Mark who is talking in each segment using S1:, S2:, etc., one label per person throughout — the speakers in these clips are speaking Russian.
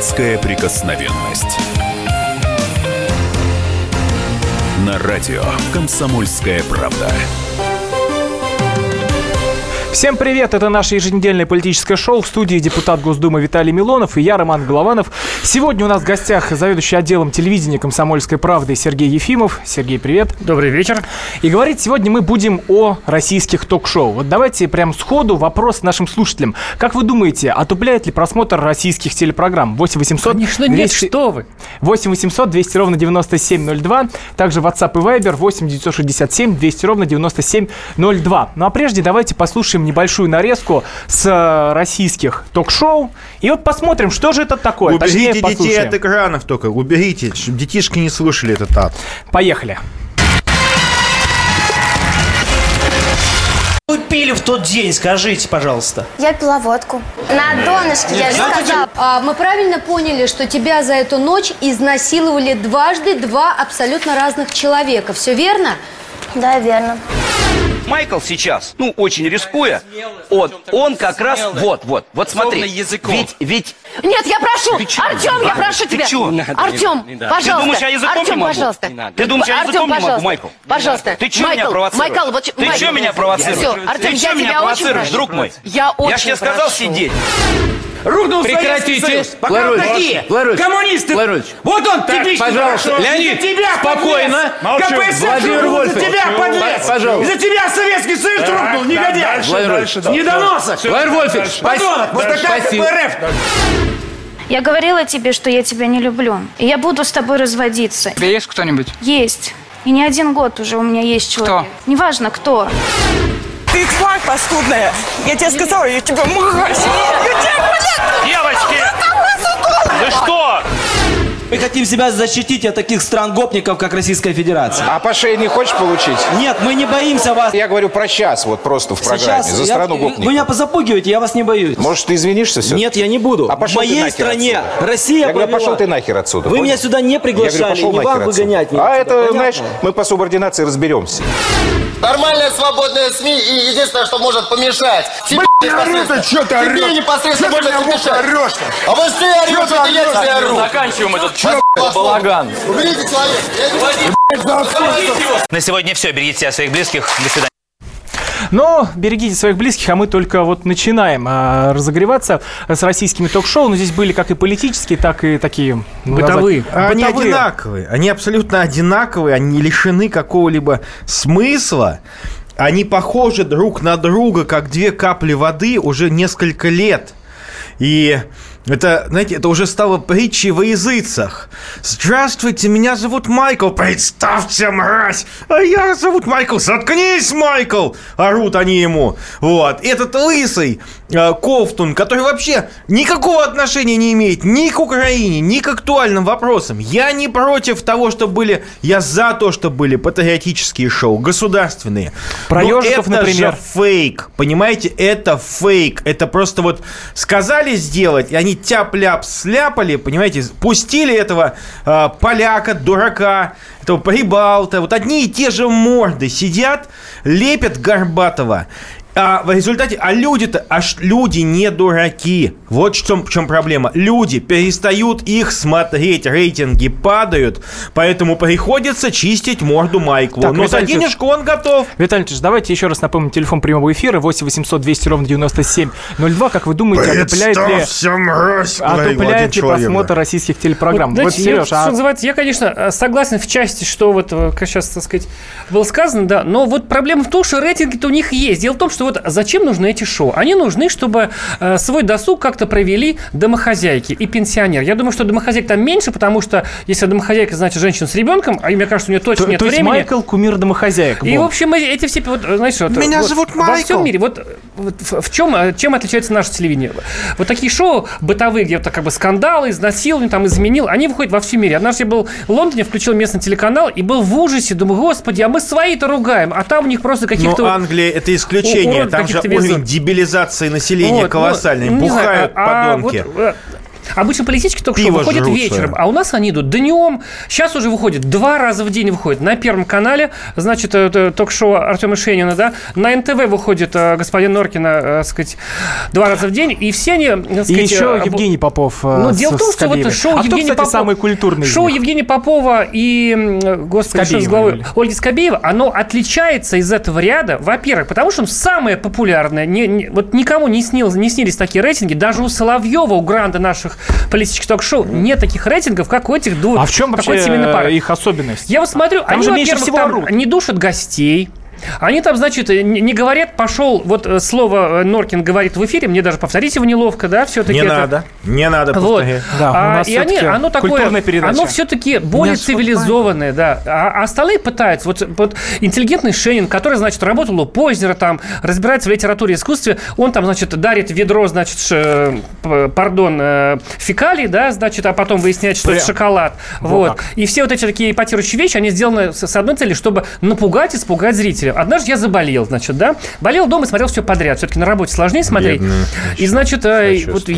S1: Детская прикосновенность. На радио «Комсомольская правда».
S2: Всем привет! Это наше еженедельное политическое шоу в студии депутат Госдумы Виталий Милонов и я, Роман Голованов. Сегодня у нас в гостях заведующий отделом телевидения «Комсомольской правды» Сергей Ефимов. Сергей, привет!
S3: Добрый вечер!
S2: И говорить сегодня мы будем о российских ток-шоу. Вот давайте прям сходу вопрос нашим слушателям. Как вы думаете, отупляет ли просмотр российских телепрограмм? 8 800
S3: Конечно 200... нет, что вы!
S2: 8 800 200 ровно 9702. Также WhatsApp и Viber 8 967 200 ровно 9702. Ну а прежде давайте послушаем небольшую нарезку с э, российских ток-шоу. И вот посмотрим, что же это такое.
S4: Уберите Точнее, детей от экранов только. Уберите, чтобы детишки не слушали этот ад.
S2: Поехали.
S5: Вы пили в тот день, скажите, пожалуйста.
S6: Я пила водку. На донышке, я же сказала.
S7: А, мы правильно поняли, что тебя за эту ночь изнасиловали дважды два абсолютно разных человека. Все верно?
S6: Да, верно.
S8: Майкл сейчас, ну, очень рискуя, он, он как раз, вот, вот, вот смотри. Ведь, ведь...
S7: Нет, я прошу, Артем, я прошу тебя. Артем, пожалуйста.
S8: Ты думаешь, я языком
S7: Артем,
S8: не могу?
S7: пожалуйста.
S8: Ты думаешь, я языком не могу, Майкл?
S7: Пожалуйста.
S8: Ты чё меня провоцируешь?
S7: Майкл, вот,
S8: Ты чё меня провоцируешь?
S7: Все, Артем,
S8: Ты чё
S7: я
S8: меня провоцируешь, друг мой?
S7: Я очень
S8: Я ж тебе сказал сидеть.
S5: Рухнул
S9: Прекратите.
S5: Советский Союз. Пока
S9: Ларович,
S5: такие
S9: Ларович,
S5: коммунисты.
S9: Ларович.
S5: Вот он, типичный.
S9: пожалуйста.
S5: хорошо.
S9: Леонид,
S5: тебя,
S9: спокойно.
S5: подлец. КПСС
S9: Владимир
S5: рухнул
S9: Вольфович.
S5: из-за тебя, подлец.
S9: Пожалуйста.
S5: Из-за тебя Советский Союз рухнул, негодяй.
S9: Владимир Вольфович.
S5: Недоносок.
S9: Владимир Вольфович,
S5: Подонок. Вот такая. КПРФ.
S6: Я говорила тебе, что я тебя не люблю. И я буду с тобой разводиться.
S10: тебя есть кто-нибудь?
S6: Есть. И не один год уже у меня есть человек. Неважно, кто.
S11: Ты тварь паскудная! Я тебе сказала, я тебя мразь! Я тебя,
S5: Девочки. Вы что? Мы хотим себя защитить от таких стран гопников, как Российская Федерация.
S9: А по шее не хочешь получить?
S5: Нет, мы не боимся вас.
S9: Я говорю про сейчас, вот просто в программе,
S5: Сейчас
S9: за
S5: я-
S9: страну
S5: вы- Вы меня запугиваете, я вас не боюсь.
S9: Может, ты извинишься все?
S5: Нет, я не буду.
S9: А пошел
S5: В
S9: ты
S5: моей
S9: нахер
S5: стране
S9: отсюда.
S5: Россия
S9: Я говорю,
S5: повела.
S9: пошел ты нахер отсюда.
S5: Вы
S9: понял?
S5: меня сюда не
S9: Я говорю,
S5: приглашали,
S9: пошел
S5: не
S9: нахер
S5: вам
S9: отсюда.
S5: выгонять меня
S9: А
S5: отсюда,
S9: это,
S5: понятно?
S9: знаешь, мы по субординации разберемся.
S12: Нормальная свободная СМИ и единственное, что может помешать. Тебе непосредственно.
S4: что ты орешь?
S12: Тебе непосредственно
S4: ты
S12: может помешать.
S4: орешь
S12: А вот ты орешь,
S4: ты
S12: это я тебе ору.
S8: Заканчиваем этот
S12: балаган. Уберите человека.
S8: На сегодня все. Берегите себя, своих близких. До свидания.
S2: Но берегите своих близких, а мы только вот начинаем а, разогреваться с российскими ток-шоу. Но здесь были как и политические, так и такие... ну,
S3: Бытовые.
S4: Они
S2: бытовые.
S4: одинаковые. Они абсолютно одинаковые. Они лишены какого-либо смысла. Они похожи друг на друга, как две капли воды уже несколько лет. И это, знаете, это уже стало притчей во языцах. Здравствуйте, меня зовут Майкл. Представьте, мразь! А я зовут Майкл. Заткнись, Майкл! Орут они ему. Вот. Этот лысый э, Ковтун, который вообще никакого отношения не имеет ни к Украине, ни к актуальным вопросам. Я не против того, что были... Я за то, что были патриотические шоу, государственные.
S2: Про
S4: Но
S2: ежиков,
S4: это
S2: например.
S4: же фейк. Понимаете, это фейк. Это просто вот сказали сделать, и они тяп-ляп сляпали, понимаете, пустили этого э, поляка, дурака, этого прибалта. Вот одни и те же морды сидят, лепят Горбатова. А в результате, а люди-то, аж люди не дураки. Вот в чем, в чем проблема. Люди перестают их смотреть, рейтинги падают, поэтому приходится чистить морду Майклу.
S2: Так,
S4: Но за
S2: Виталий Ильич,
S4: денежку он готов.
S2: Виталий Ильич, давайте еще раз напомним телефон прямого эфира 8 800 200 ровно 9702. Как вы думаете, отупляет ли,
S4: мразь,
S2: отупляет ли просмотр российских телепрограмм?
S3: Вот,
S2: Вот,
S3: знаете, я,
S2: Сереж,
S3: что
S2: а
S3: называется, я, конечно, э, согласен в части, что вот э, как сейчас, так сказать, было сказано, да, но вот проблема в том, что рейтинги-то у них есть. Дело в том, что вот зачем нужны эти шоу? Они нужны, чтобы э, свой досуг как-то провели домохозяйки и пенсионер. Я думаю, что домохозяйк там меньше, потому что если домохозяйка, значит, женщина с ребенком, а мне кажется, у нее точно
S2: то,
S3: нет
S2: то есть
S3: времени.
S2: Майкл кумир домохозяек.
S3: И, в общем, эти все, вот, знаешь, вот,
S4: Меня
S3: вот
S4: зовут
S3: Во
S4: Майкл.
S3: всем мире, вот, вот в в чем, э, чем отличается наше телевидение? Вот такие шоу бытовые, где вот как бы скандалы, изнасилования, там, изменил, они выходят во всем мире. Однажды я был в Лондоне, включил местный телеканал и был в ужасе, думаю, господи, а мы свои-то ругаем, а там у них просто каких-то...
S4: Но Англия это исключение.
S3: Уродов
S4: Там же уровень дебилизации населения
S3: Вот,
S4: колоссальный.
S3: ну, не знаю,
S4: Бухают
S3: а- а
S4: подонки.
S3: вот, э, Обычно политические ток-шоу
S4: Пиво
S3: выходят
S4: жрут
S3: вечером, а у нас они идут днем. Сейчас уже выходит два раза в день выходит. На Первом канале, значит, это ток-шоу Артема Шенина, да. На НТВ выходит э, господин Норкина, э, сказать, два раза в день. И все они, так
S2: И
S3: сказать,
S2: еще
S3: э,
S2: Евгений Попов. э,
S3: ну, дело в том, что вот шоу
S2: а кто,
S3: Евгения
S2: кстати,
S3: Попова-
S2: самый культурный
S3: Шоу? Евгения Попова и господи, что с головой? Ольги Скобеева, оно отличается из этого ряда, во-первых, потому что он самое популярное. Не- не- вот никому не, снилось, не снились такие рейтинги. Даже у Соловьева, у гранда наших политических ток-шоу, нет таких рейтингов, как у этих двух.
S2: А в чем вообще э, их особенность?
S3: Я вот смотрю,
S2: Там
S3: они, во-первых,
S2: всего
S3: там
S2: орут.
S3: не душат гостей. Они там, значит, не не говорят, пошел, вот э, слово э, Норкин говорит в эфире, мне даже повторить его неловко, да, все-таки.
S4: Не
S3: это...
S4: надо, не надо
S3: Вот.
S4: повторять.
S2: Да, у
S3: А,
S2: нас
S3: и они, оно такое,
S2: передача.
S3: оно все-таки более цивилизованное, да. А, а остальные пытаются. Вот, вот интеллигентный Шенин, который, значит, работал у Познера, там, разбирается в литературе и искусстве, он там, значит, дарит ведро, значит, ш- пардон, э, фекалий, да, значит, а потом выясняет, что это
S2: Прям.
S3: шоколад.
S2: Вот
S3: Вот. И все вот эти такие эпатирующие вещи, они сделаны с, с одной целью, чтобы напугать, испугать зрителя. Однажды я заболел, значит, да. Болел дома и смотрел все подряд. Все-таки на работе сложнее смотреть.
S4: Бедный.
S3: И, значит, э, вот.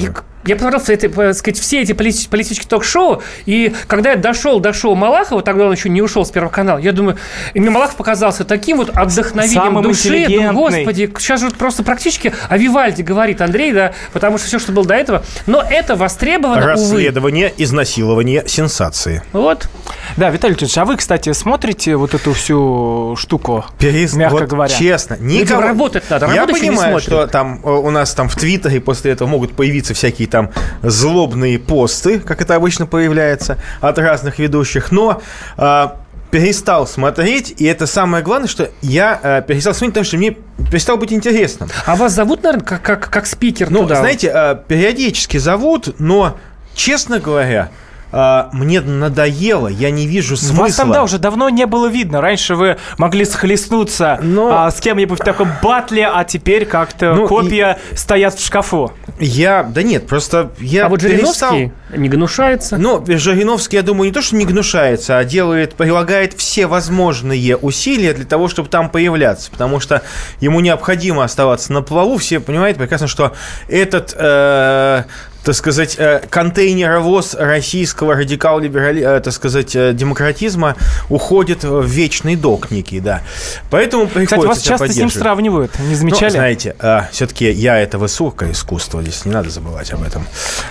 S3: Я- посмотрел так сказать, все эти полити- политические ток-шоу, и когда я дошел до шоу Малахова, тогда он еще не ушел с Первого канала, я думаю, и мне Малахов показался таким вот отдохновением
S2: Самым
S3: души. Я думаю, господи, сейчас же просто практически о Вивальди говорит Андрей, да, потому что все, что было до этого. Но это востребовано, увы.
S4: Расследование, изнасилование, сенсации.
S3: Вот.
S2: Да, Виталий Леонидович, а вы, кстати, смотрите вот эту всю штуку,
S4: Перес-
S2: мягко
S4: вот
S2: говоря?
S4: Честно, никого...
S3: работать надо,
S4: Я понимаю, что там э, у нас там в Твиттере после этого могут появиться всякие там злобные посты, как это обычно появляется от разных ведущих, но э, перестал смотреть, и это самое главное, что я э, перестал смотреть, потому что мне перестал быть интересным.
S3: А вас зовут, наверное, как, как, как спикер
S4: Ну,
S3: туда?
S4: знаете, э, периодически зовут, но, честно говоря, э, мне надоело, я не вижу смысла.
S2: Вас тогда уже давно не было видно. Раньше вы могли схлестнуться
S4: Но-
S2: а, с кем-нибудь в таком батле, а теперь как-то
S4: Ну,
S2: копья стоят в шкафу.
S4: Я, да нет, просто я
S3: а вот
S4: перестал...
S3: Жириновский не гнушается.
S4: Ну, Жириновский, я думаю, не то, что не гнушается, а делает, прилагает все возможные усилия для того, чтобы там появляться, потому что ему необходимо оставаться на плаву. Все понимают прекрасно, что этот, э, так сказать, э, контейнеровоз российского радикал-либерали, э, так сказать, э, демократизма уходит в вечный док некий, да. Поэтому приходится
S2: Кстати, вас часто с ним сравнивают. Не
S4: Ну,
S2: замечали?
S4: знаете, все-таки я это высокое искусство, здесь не надо забывать об этом.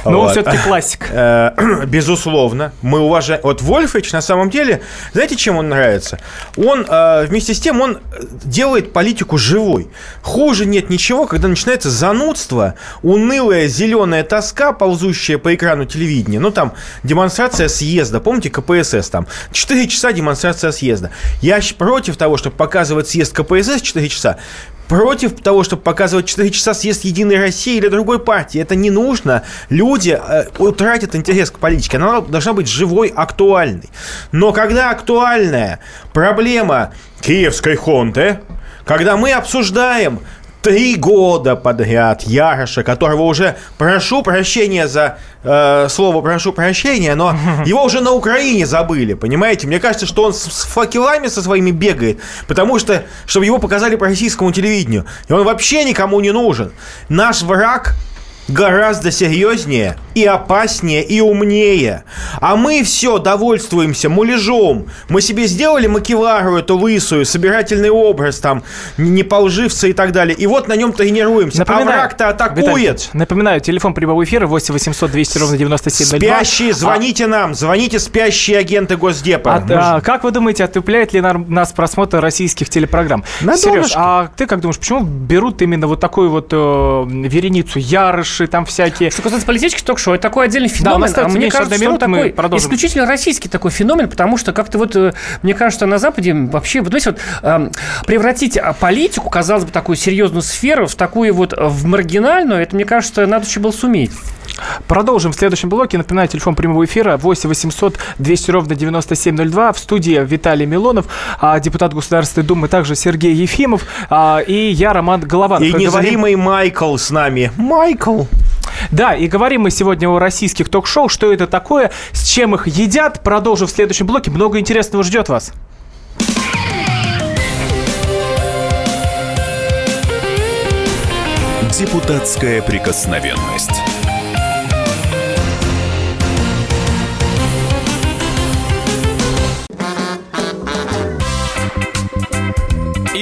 S2: Но он
S4: Вот.
S2: все-таки классик.
S4: Безусловно, мы уважаем. Вот Вольфович на самом деле, знаете, чем он нравится? Он вместе с тем он делает политику живой. Хуже нет ничего, когда начинается занудство, унылая зеленая тоска, ползущая по экрану телевидения. Ну там демонстрация съезда, помните КПСС там? 4 часа демонстрация съезда. Я против того, чтобы показывать съезд КПСС 4 часа против того, чтобы показывать 4 часа съезд Единой России или другой партии. Это не нужно. Люди э, утратят интерес к политике. Она должна быть живой, актуальной. Но когда актуальная проблема киевской хунты, когда мы обсуждаем три года подряд Яроша, которого уже прошу прощения за э, слово прошу прощения, но его уже на Украине забыли, понимаете? Мне кажется, что он с, с факелами со своими бегает, потому что, чтобы его показали по российскому телевидению. И он вообще никому не нужен. Наш враг гораздо серьезнее и опаснее и умнее. А мы все довольствуемся муляжом. Мы себе сделали макевару эту лысую, собирательный образ там, не полживца и так далее. И вот на нем тренируемся. а враг-то атакует.
S2: Виталий, напоминаю, телефон прямого эфира 8 800 200 ровно 9702.
S4: Спящие, звоните нам, звоните спящие агенты Госдепа.
S2: А,
S4: Мы
S2: а,
S4: ж-
S2: как вы думаете, отупляет ли нас просмотр российских телепрограмм?
S4: На
S2: Сереж, а ты как думаешь, почему берут именно вот такую вот э, вереницу Ярыши, там всякие...
S3: Что касается политических ток-шоу, это такой отдельный
S2: Да, у
S3: феномен.
S2: нас остается
S3: а мне кажется, что он такой
S2: продолжим.
S3: исключительно российский такой феномен, потому что как-то вот, э, мне кажется, на Западе вообще, вот, знаете, вот, эм, превратить а, политику, казалось бы, такую серьезную сферу в такую вот э, в маргинальную, это, мне кажется, надо еще было суметь.
S2: Продолжим в следующем блоке. Напоминаю, телефон прямого эфира 8 800 200 ровно 9702. В студии Виталий Милонов, а, депутат Государственной Думы, также Сергей Ефимов а, и я, Роман Голованов.
S4: И
S2: говорим-
S4: незримый Майкл с нами. Майкл.
S2: Да, и говорим мы сегодня о российских ток-шоу, что это такое, с чем их едят. Продолжим в следующем блоке. Много интересного ждет вас.
S1: Депутатская прикосновенность.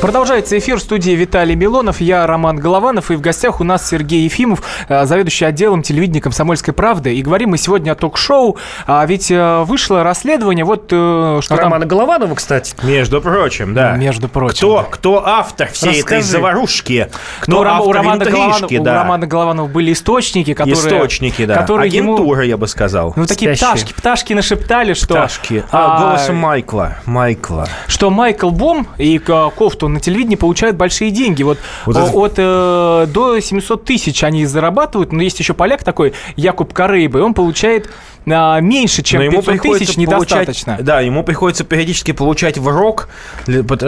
S2: Продолжается эфир в студии Виталий Милонов, я Роман Голованов, и в гостях у нас Сергей Ефимов, э, заведующий отделом телевидения «Комсомольской правды». И говорим мы сегодня о ток-шоу, а ведь э, вышло расследование, вот э, что
S3: Романа
S2: там...
S3: Голованова, кстати.
S4: Между прочим, да.
S2: Между прочим.
S4: Кто, кто автор всей этой
S3: Расскажи.
S4: заварушки? Кто
S2: Ну, Ром- у
S4: автор
S2: Романа, Голованова,
S4: интрижки,
S2: у
S4: да.
S2: Романа Голованова были источники, которые...
S4: Источники, да.
S2: Которые ему-
S4: Агентура, я бы сказал.
S2: Ну, такие
S3: Спящие.
S2: пташки, пташки нашептали, что...
S4: Пташки. А,
S2: а,
S4: голосом Майкла. Майкла.
S2: что Майкл Бом и э, На телевидении получают большие деньги. Вот,
S4: Вот
S2: о-
S4: это-
S2: от э, до 700 тысяч они зарабатывают, но есть еще поляк такой, Якуб Карейба, и он получает а, меньше, чем
S4: Но ему
S2: 500
S4: приходится
S2: тысяч, недостаточно.
S4: Получать, да, ему приходится периодически получать в рок,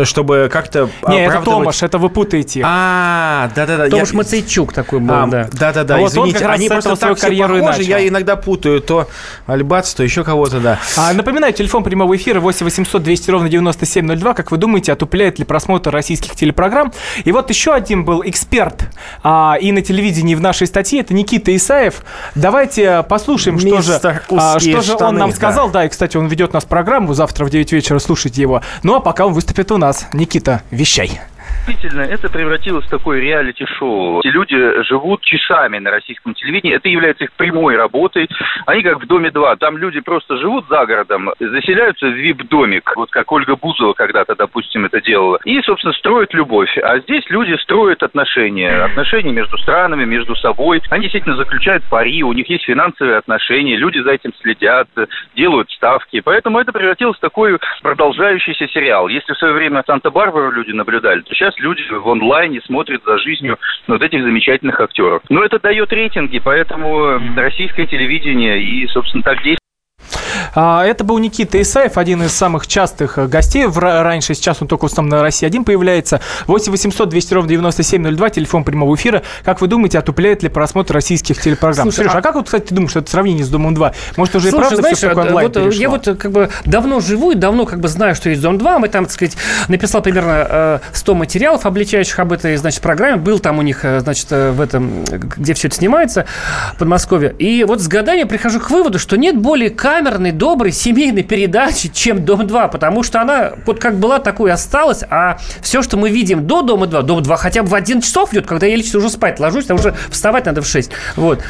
S4: чтобы как-то
S2: Не, это Томаш, это вы путаете.
S4: А, да-да-да.
S3: Томаш
S4: я-
S3: Мацейчук такой был,
S4: А,
S3: да.
S4: Да-да-да,
S2: А вот
S4: извините, они просто так все похожи,
S2: начал.
S4: я иногда путаю то Альбац, то еще кого-то, да.
S2: А, напоминаю, телефон прямого эфира 8 800 200 ровно 9702. Как вы думаете, отупляет ли просмотр российских телепрограмм? И вот еще один был эксперт а, и на телевидении и в нашей статье. Это Никита Исаев. Давайте послушаем, что же, а, что же он
S4: штаны,
S2: нам
S4: да.
S2: сказал. Да. и, кстати, он ведет нас программу. Завтра в 9 вечера слушайте его. Ну, а пока он выступит у нас. Никита, вещай.
S13: Действительно, это превратилось в такое реалити-шоу. Эти люди живут часами на российском телевидении. Это является их прямой работой. Они как в «Доме-2». Там люди просто живут за городом, заселяются в вип-домик. Вот как Ольга Бузова когда-то, допустим, это делала. И, собственно, строят любовь. А здесь люди строят отношения. Отношения между странами, между собой. Они действительно заключают пари, у них есть финансовые отношения. Люди за этим следят, делают ставки. Поэтому это превратилось в такой продолжающийся сериал. Если в свое время Санта-Барбару люди наблюдали, то сейчас люди в онлайне смотрят за жизнью вот этих замечательных актеров. Но это дает рейтинги, поэтому российское телевидение и, собственно, так действует.
S2: А, Это был Никита Исаев, один из самых частых э, гостей. В- Раньше, сейчас он только основном на России один появляется. 8 800 200 ровно 9702, телефон прямого эфира. Как вы думаете, отупляет ли просмотр российских телепрограмм?
S3: Слушай,
S2: Сереж, а...
S3: а-
S2: как вот, кстати, ты думаешь, это сравнение с Домом-2? Может, уже и
S3: Слушай,
S2: правда
S3: знаешь,
S2: все
S3: э,
S2: онлайн
S3: вот,
S2: перешло?
S3: я вот э, как бы давно живу и давно как бы знаю, что есть Дом 2. Мы там, так сказать, написал примерно э, 100 материалов, обличающих об этой, значит, программе. Был там у них, значит, в этом, где все это снимается, в Подмосковье. И вот с годами прихожу к выводу, что нет более камерной, доброй, семейной передачи, чем Дом 2, потому что она вот как была, такой осталась, а все, что мы видим до Дома 2, Дом 2 хотя бы в 11 часов идет, когда я лично уже спать ложусь, там уже вставать надо в 6. Вот.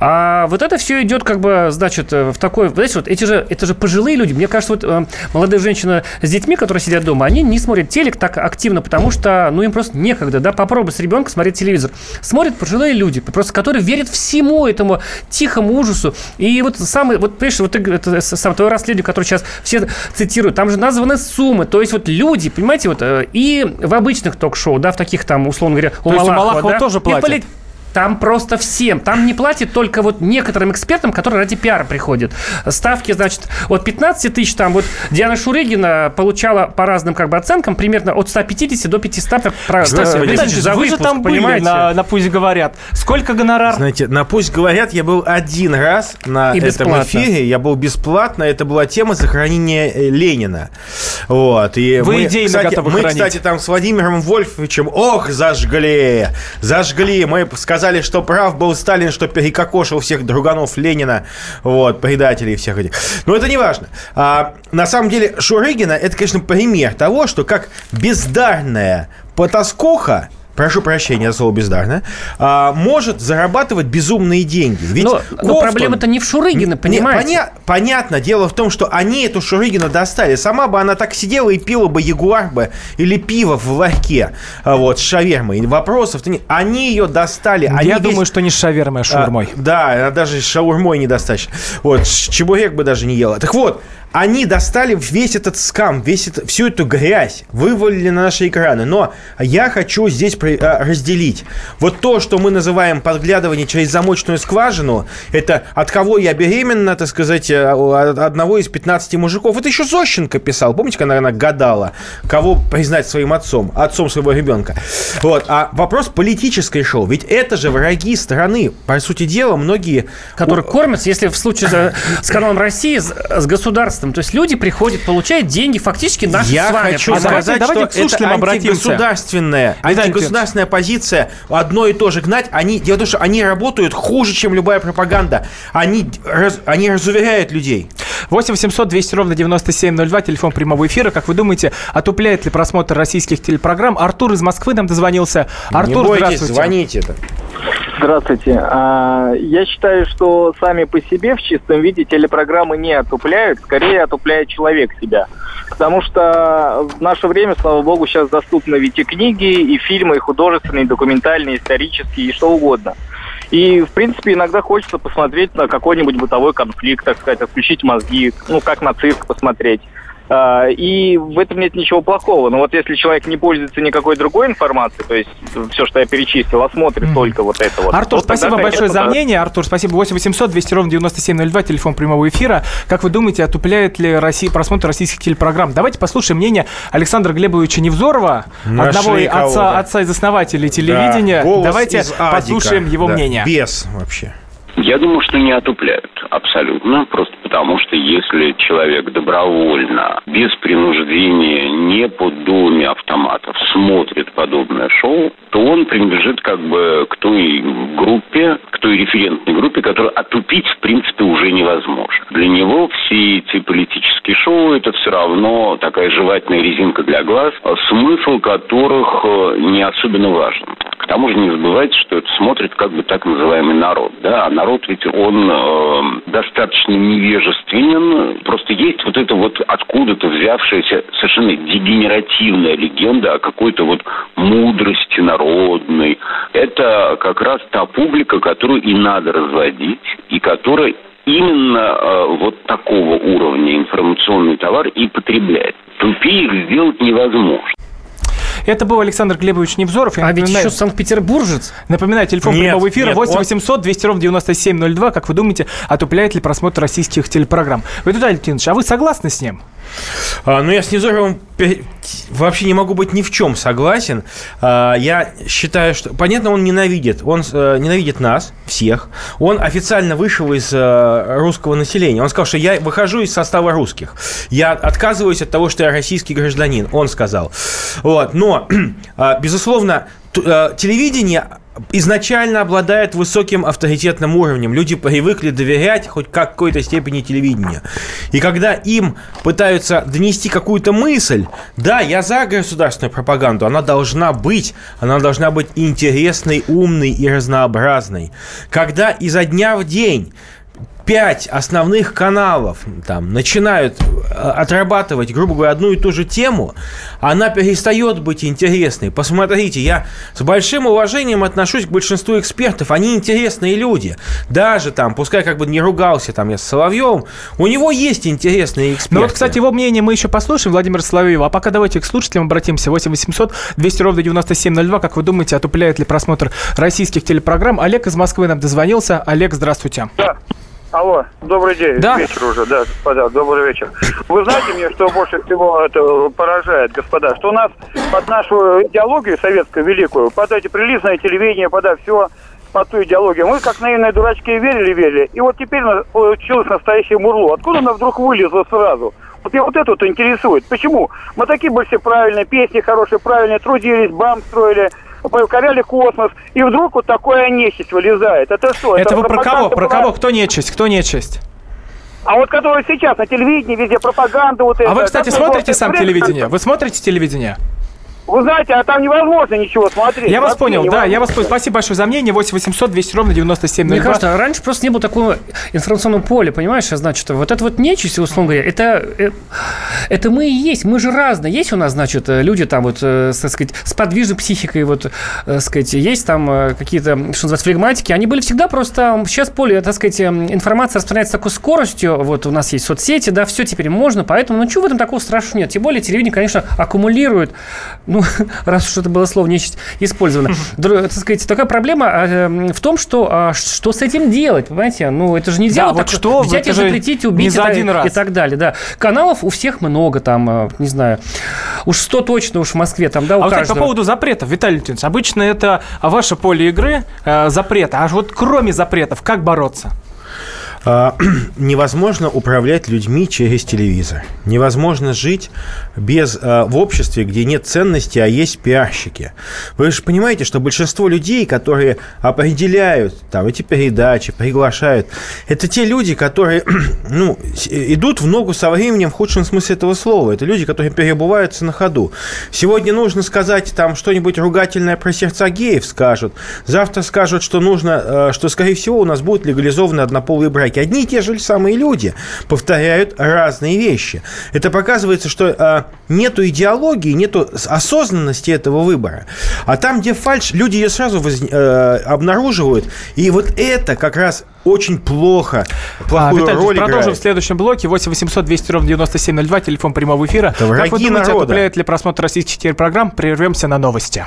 S3: А вот это все идет как бы, значит, э, в такой, знаете, вот эти же, это же пожилые люди. Мне кажется, вот э, молодые женщины с детьми, которые сидят дома, они не смотрят телек так активно, потому что, ну, им просто некогда, да, попробуй с ребенком смотреть телевизор. Смотрят пожилые люди, просто которые верят всему этому тихому ужасу. И вот самый, вот, понимаешь, вот ты, это сам твое расследование, которое сейчас все цитируют, там же названы суммы, то есть вот люди, понимаете, вот э, и в обычных ток-шоу, да, в таких там, условно говоря, у
S2: То есть у
S3: Малахова,
S2: Малахова
S3: да,
S2: тоже
S3: и
S2: платят?
S3: поли- Там просто всем. Там не платят только вот некоторым экспертам, которые ради пиара приходят. Ставки, значит, от 15 тысяч, там вот Диана Шурыгина получала по разным как бы оценкам примерно от 150 до 500 про-
S2: Кстати,
S3: э, тысяч за
S2: вы же
S3: выпуск,
S2: там были
S3: понимаете?
S2: на, на «Пусть говорят». Сколько гонорар?
S4: Знаете, на «Пусть говорят» я был один раз на
S3: И
S4: этом
S3: бесплатно.
S4: эфире. Я был бесплатно. Это была тема захоронения э, Ленина. Вот. И
S2: Вы
S4: мы,
S2: идейно
S4: кстати,
S2: готовы
S4: Мы,
S2: хоронить.
S4: кстати, там с Владимиром Вольфовичем, ох, зажгли, зажгли. Мы сказали, что прав был Сталин, что перекокошил всех друганов Ленина, вот, предателей всех этих. Но это не важно. А, на самом деле, Шурыгина, это, конечно, пример того, что как бездарная потаскуха, Прошу прощения за слово бездарно. а, может зарабатывать безумные деньги. Ведь
S3: Но, но проблема-то не в Шурыгино,
S4: не,
S3: понимаете?
S4: поня- понятно. Дело в том, что они эту Шурыгину достали. Сама бы она так сидела и пила бы ягуар бы или пиво в ларьке а, вот, с шавермой. Вопросов-то нет. Они ее достали. Они
S2: Я
S4: весь-
S2: думаю, что не с шавермой, а с шаурмой.
S4: а, да, она даже с шаурмой недостаточно. Вот, чебурек бы даже не ела. Так вот, они достали весь этот скам, весь это, всю эту грязь, вывалили на наши экраны. Но я хочу здесь а, разделить. Вот то, что мы называем подглядывание через замочную скважину, это от кого я беременна, так сказать, э, от одного из 15 мужиков. Это еще Зощенко писал, помните, когда она гадала, кого признать своим отцом, отцом своего ребенка. Вот. А вопрос политической шоу, ведь это же враги страны, по сути дела, многие...
S3: Которые кормятся, если в случае с э, каналом России, с государством 2019. То есть люди приходят, получают деньги фактически наши
S4: Я
S3: с вами.
S4: хочу
S3: а
S4: сказать,
S2: давайте,
S4: что
S2: давайте это
S4: антигосударственная, антигосударственная позиция одно и то же гнать. Они, дело в том, что они работают хуже, чем любая пропаганда. Они, раз, они разуверяют людей.
S2: 8 800 200 ровно 9702, телефон прямого эфира. Как вы думаете, отупляет ли просмотр российских телепрограмм? Артур из Москвы нам дозвонился. Артур,
S4: Не бойтесь,
S2: здравствуйте.
S4: звоните. -то.
S14: Здравствуйте. А, Я считаю, что сами по себе в чистом виде телепрограммы не отупляют, скорее отупляет человек себя. Потому что в наше время, слава богу, сейчас доступны ведь и книги, и фильмы, и художественные, и документальные, исторические, и что угодно. И, в принципе, иногда хочется посмотреть на какой-нибудь бытовой конфликт, так сказать, отключить мозги, ну, как на цирк посмотреть. А, И в этом нет ничего плохого. Но вот если человек не пользуется никакой другой информацией, то есть все, что я перечислил, а смотрит только вот это вот.
S2: Артур,
S14: вот тогда,
S2: спасибо большое
S14: конечно,
S2: за
S14: да.
S2: мнение. Артур, спасибо. 8 800 200 ровно 9702, телефон прямого эфира. Как вы думаете, отупляет ли Россия, просмотр российских телепрограмм? Давайте послушаем мнение Александра Глебовича Невзорова,
S4: Нашли
S2: одного отца,
S4: кого-то.
S2: отца из основателей телевидения.
S4: Да, голос
S2: Давайте
S4: из Адика.
S2: послушаем его
S4: Да,
S2: мнение.
S4: Без вообще.
S15: Я думаю, что не отупляют абсолютно, просто потому что если человек добровольно, без принуждения, не под дулами автоматов смотрит подобное шоу, то он принадлежит как бы к той группе, к той референтной группе, которую отупить в принципе уже невозможно. Для него все эти политические шоу это все равно такая жевательная резинка для глаз, смысл которых э, не особенно важен. К тому же не забывайте, что это смотрит как бы так называемый народ. Да? А народ ведь он э, достаточно невежественен. Просто есть вот это вот откуда-то взявшаяся совершенно дегенеративная легенда о какой-то вот мудрости народной. Это как раз та публика, которую и надо разводить, и которая именно э, вот такого уровня информационный товар и потребляет. Тупее их сделать невозможно.
S2: Это был Александр Глебович Невзоров. Я
S3: А ведь еще санкт-петербуржец.
S2: Напоминаю, телефон
S4: Нет,
S2: прямого эфира
S4: нет,
S2: 8
S4: он-
S2: 800 200 ровно 9702. Как вы думаете, отупляет ли просмотр российских телепрограмм? Виталий Леонидович, а вы согласны с ним?
S4: А, ну, я с Невзоровым вообще не могу быть ни в чем согласен. А, я считаю, что... Понятно, он ненавидит. Он э, ненавидит нас, всех. Он официально вышел из э, русского населения. Он сказал, что я выхожу из состава русских. Я отказываюсь от того, что я российский гражданин. Он сказал. Вот. Но, а, безусловно, э, телевидение изначально обладает высоким авторитетным уровнем. Люди привыкли доверять хоть какой-то степени телевидению. И когда им пытаются донести какую-то мысль, да, я за государственную пропаганду, она должна быть, она должна быть интересной, умной и разнообразной. Когда изо дня в день пять основных каналов там начинают э, отрабатывать, грубо говоря, одну и ту же тему, она перестает быть интересной. Посмотрите, я с большим уважением отношусь к большинству экспертов. Они интересные люди. Даже там, пускай как бы не ругался там я с Соловьевым, у него есть интересные эксперты.
S2: Ну вот, кстати, его мнение мы еще послушаем, Владимир Соловьева. А пока давайте к слушателям обратимся. 8 800 200 ровно 9702. Как вы думаете, отупляет ли просмотр российских телепрограмм? Олег из Москвы нам дозвонился. Олег, здравствуйте.
S16: Да. Алло, добрый день,
S2: Да.
S16: вечер уже, да, господа, добрый вечер. Вы знаете мне, что больше всего это поражает, господа, что у нас под нашу идеологию советскую великую, под эти прилизное телевидение, под все, под ту идеологию, мы как наивные дурачки верили, верили, и вот теперь получилось настоящее мурло. Откуда она вдруг вылезла сразу? Вот меня вот это вот интересует. Почему? Мы такие были все правильные, песни хорошие, правильные, трудились, бам строили, покоряли космос, и вдруг вот такая нечисть вылезает. Это что?
S2: Это вы про кого? Про кого? Кто нечисть? Кто нечисть?
S16: А вот которые сейчас на телевидении, везде пропаганда вот это.
S2: А вы, кстати, смотрите сам телевидение? Вы смотрите телевидение?
S16: Вы знаете, а там невозможно ничего смотреть.
S2: Я вас понял, да, я вас понял. Спасибо большое за мнение. 8 800 200 ровно 9702.
S3: Мне кажется, раньше просто не было такого информационного поля, понимаешь, значит, вот это вот нечисть, условно говоря, это, э, это мы и есть, мы же разные. Есть у нас, значит, э, люди там вот, э, так сказать, с подвижной психикой, вот, э, сказать, есть там какие-то, что называется, флегматики, они были всегда просто, сейчас поле, так сказать, э, информация распространяется такой скоростью, вот у нас есть соцсети, да, все теперь можно, поэтому, ну, чего в этом такого страшного нет? Тем более телевидение, конечно, аккумулирует, ну, раз уж это было слово нечисть использовано. Дру- Так сказать, такая проблема э, в том, что а, что с этим делать, понимаете? Ну, это же нельзя
S2: Да,
S3: вот так
S2: что,
S3: взять и запретить, убить
S2: за один раз.
S3: и так далее, да. Каналов у всех много, там, э, не знаю, уж 100 точно уж в Москве, там, да, у
S2: А вот, по поводу запретов, Виталий Леонидович, обычно это ваше поле игры, э, запреты. А вот кроме запретов, как бороться?
S4: А, невозможно управлять людьми через телевизор. Невозможно жить без, а, в обществе, где нет ценностей, а есть пиарщики. Вы же понимаете, что большинство людей, которые определяют там, эти передачи, приглашают, это те люди, которые ну, с- идут в ногу со временем в худшем смысле этого слова. Это люди, которые перебываются на ходу. Сегодня нужно сказать там что-нибудь ругательное про сердца геев скажут. Завтра скажут, что нужно, э, что, скорее всего, у нас будут легализованы однополые браки. Одни и те же самые люди повторяют разные вещи. Это показывается, что э, нету идеологии, нету осознанности этого выбора. А там, где фальш, люди ее сразу воз- э, обнаруживают. И вот это как раз очень плохо.
S2: А,
S4: Плохую
S2: Виталий,
S4: роль
S2: продолжим
S4: играет.
S2: в следующем блоке. 8 800 200 ровно 9702, телефон прямого эфира.
S4: Это
S2: как вы думаете,
S4: народа.
S2: отупляет ли просмотр российских телепрограмм? Прервемся на новости.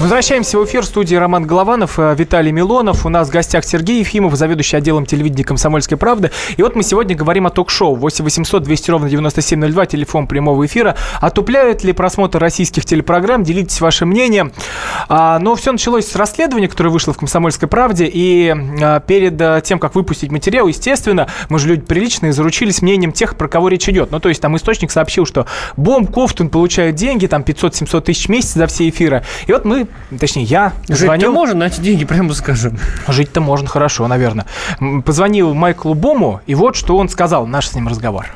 S2: Возвращаемся в эфир студии Роман Голованов, э, Виталий Милонов. У нас в гостях Сергей Ефимов, заведующий отделом телевидения «Комсомольской правды». И вот мы сегодня говорим о ток-шоу. 8 800 200 ровно 9702, телефон прямого эфира. Отупляют ли просмотр российских телепрограмм? Делитесь вашим мнением. А, но все началось с расследования, которое вышло в «Комсомольской правде». И а, перед а, тем, как выпустить материал, естественно, мы же люди приличные, заручились мнением тех, про кого речь идет. Ну, то есть там источник сообщил, что Бом Кофтун получает деньги, там 500-700 тысяч в месяц за все эфиры. И вот мы, точнее, я
S3: Жить-то
S2: звонил...
S3: можно на эти деньги, прямо скажем.
S2: Жить-то можно хорошо, наверное. Позвонил Майклу Бому, и вот что он сказал, наш с ним разговор.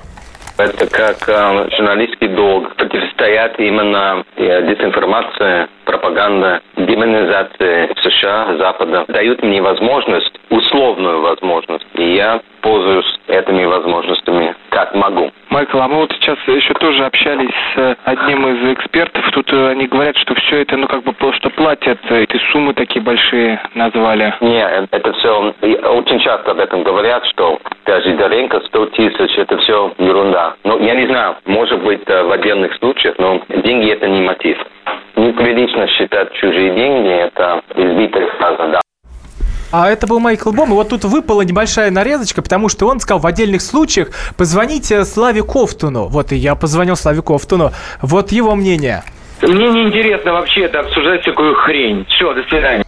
S17: Это как э, журналистский долг. Противостоят именно э, дезинформация, пропаганда, демонизация США, Запада. Дают мне возможность, условную возможность. И я пользуюсь этими возможностями как могу.
S18: Майкл, а мы вот сейчас еще тоже общались с одним из экспертов. Тут э, они говорят, что все это, ну, как бы просто платят. э, Эти суммы такие большие назвали.
S17: Не, э, это все, очень часто об этом говорят, что даже Даренко 100 тысяч, это все ерунда. Ну, я не знаю, может быть, э, в отдельных случаях, но деньги это не мотив. Неприлично считать чужие деньги, это избитая фраза, да.
S2: А это был Майкл Бом, и вот тут выпала небольшая нарезочка, потому что он сказал, в отдельных случаях позвоните Славе Кофтуну. Вот и я позвонил Славе Кофтуну. Вот его мнение.
S19: Мне неинтересно вообще это обсуждать всякую хрень. Все, до свидания.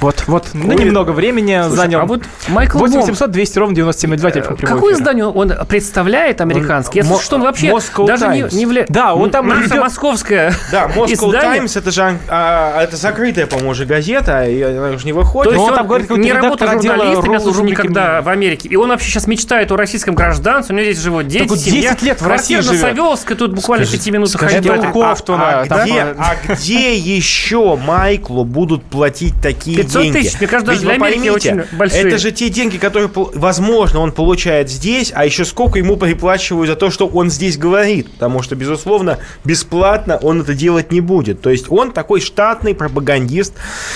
S2: Вот, вот, ну, немного времени
S3: Слушай,
S2: занял.
S3: а вот Майкл
S2: 8
S3: Бом-
S2: 800 200 ровно 9702, телефон эфира.
S3: издание он представляет американский? Слышу, что он вообще даже не,
S2: Times.
S3: не явля-
S2: Да, он там
S3: московское
S4: Да, Moscow. Times, это же а, это закрытая, по-моему, уже газета, и она уже не выходит.
S3: То есть он
S2: там говорит,
S3: не работал журналистом, я слушал
S2: рубрики
S3: никогда в Америке. И он вообще сейчас мечтает о российском гражданстве. У него здесь живут дети, семья.
S2: 10 лет в России живет.
S3: Савеловской, тут буквально в пяти минутах
S2: скажи,
S3: ходьбы.
S2: это у Кофтуна,
S4: а, где, еще Майклу будут платить такие
S3: 500 500
S4: деньги.
S3: тысяч, мне кажется,
S4: Ведь
S3: для Америки
S4: поймите,
S3: очень большие.
S4: Это же те деньги, которые, возможно, он получает здесь, а еще сколько ему приплачивают за то, что он здесь говорит. Потому что, безусловно, бесплатно он это делать не будет. То есть он такой штатный пропагандист,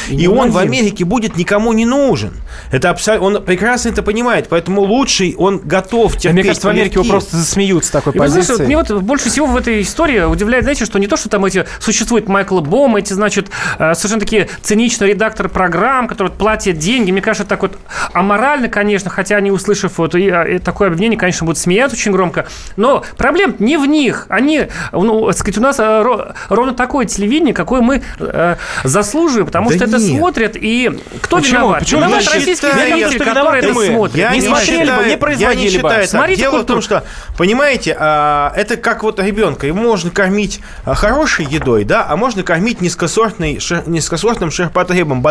S4: и,
S2: не
S4: он в. Америке будет никому не нужен. Это абсолютно, он прекрасно это понимает, поэтому лучший он готов терпеть.
S2: Мне кажется, в Америке его просто засмеют с такой
S3: И знаете,
S2: позиции.
S3: вот мне вот больше всего в этой истории удивляет, знаете, что не то, что там эти существует Майкл Бом, эти, значит, э, совершенно такие циничные редакторы программ, которые вот платят деньги. Мне кажется, так вот аморально, конечно, хотя они, услышав вот и, э, такое обвинение, конечно, будут смеяться очень громко. Но проблема не в них. Они, ну, так сказать, у нас э, ро- ровно такое телевидение, какое мы э, заслуживаем, потому
S4: Да
S3: что это
S4: нет.
S3: смотрят. И кто
S2: Почему?
S3: виноват?
S2: Почему?
S3: Виноват
S2: Я что
S3: которые это
S2: мы.
S3: смотрят.
S4: Я
S2: Не
S4: не,
S2: смотрели бы,
S4: считаю,
S2: не
S4: я
S2: производили
S4: не
S2: бы.
S4: считаю так.
S3: Смотрите
S4: Дело в
S3: культуру.
S4: том, что, понимаете, а, это как вот ребенка. Его можно кормить а, хорошей едой, да, а можно кормить низкосортной, шир- низкосортным ширпотребом,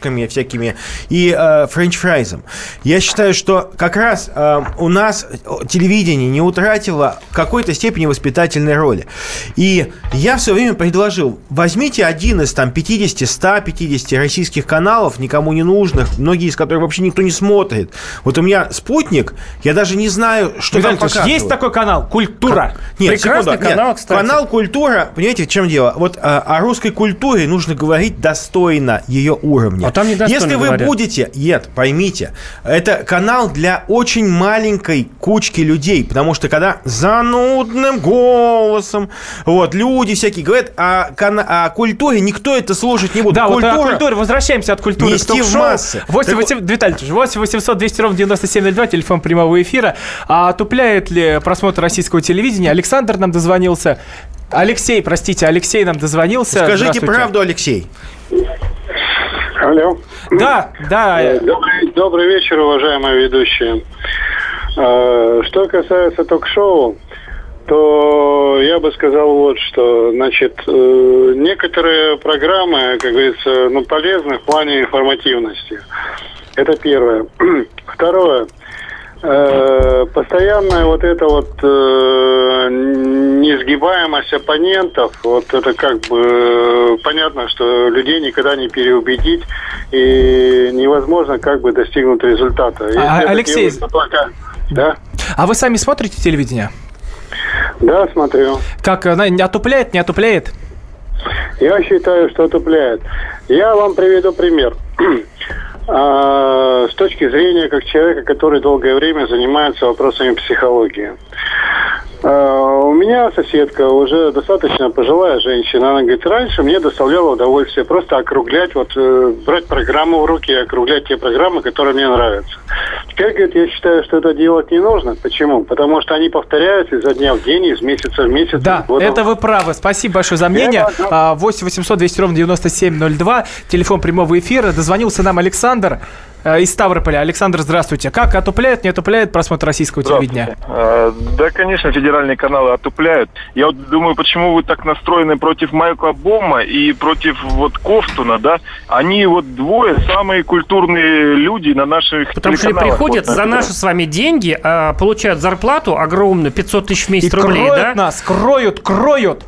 S4: батончиками всякими и а, french fries ом. Я считаю, что как раз а, у нас телевидение не утратило какой-то степени воспитательной роли. И я все время предложил, возьмите один из там 50, 150 российских каналов, никому не нужных, многие из которых вообще никто не смотрит. Вот у меня спутник, я даже не знаю, что
S2: Виталий
S4: там показывают.
S2: есть такой канал «Культура».
S4: Нет,
S3: Прекрасный
S4: секунду, нет.
S3: канал, кстати.
S4: Канал «Культура», понимаете, в чем дело? Вот а, о русской культуре нужно говорить достойно ее уровня.
S3: А там
S4: Если вы
S3: говорят.
S4: будете... Нет, поймите, это канал для очень маленькой кучки людей, потому что когда занудным голосом вот, люди всякие говорят о, кана- о культуре, никто это слушать не будет.
S2: Да, вот о
S4: Культура-
S2: культуре. Возвращаемся от культуры
S4: нести в массы.
S2: 8
S4: Так
S2: 800, Виталий Ильич, 8 800 200 ровно 9702, телефон прямого эфира. А отупляет ли просмотр российского телевидения? Александр нам дозвонился. Алексей, простите, Алексей нам дозвонился.
S4: Скажите правду, Алексей.
S20: Алло.
S2: Да, да.
S20: Э, Добрый, добрый вечер, уважаемые ведущие. Э, Что касается ток-шоу, то я бы сказал вот что. Значит, э, некоторые программы, как говорится, ну, полезны в плане информативности. Это первое. Второе. Э, Постоянная вот эта вот э, несгибаемость оппонентов, вот это как бы э, понятно, что людей никогда не переубедить и невозможно как бы достигнуть результата. Если
S2: А, Алексей,
S20: делается только- Да,
S2: А вы сами смотрите телевидение?
S20: да, смотрю.
S2: Как, она не отупляет, не отупляет?
S20: Я считаю, что отупляет. Я вам приведу пример. А, С точки зрения как человека, который долгое время занимается вопросами психологии. А, У меня соседка уже достаточно пожилая женщина. Она говорит, раньше мне доставляло удовольствие просто округлять, вот э, брать программу в руки и округлять те программы, которые мне нравятся. Теперь, говорит, я считаю, что это делать не нужно. Почему? Потому что они повторяются изо дня в день, из месяца в месяц.
S2: Да,
S20: года
S2: это вы правы. Спасибо большое за мнение. А, 8 800 200 ровно 9702. Телефон прямого эфира. Дозвонился нам Александр из Ставрополя. Александр, здравствуйте. Как отупляет, не отупляет просмотр российского телевидения?
S21: Э, Да, конечно, федеральные каналы отупляют. Я вот думаю, почему вы так настроены против Майкла Бома и против вот Кофтуна, да? Они вот двое самые культурные люди на наших
S3: Потому что они приходят
S21: Вот,
S3: за наши с вами деньги, а, получают зарплату огромную, 500 тысяч в
S2: И
S3: месяц рублей,
S2: кроют
S3: да?
S2: нас, кроют, кроют.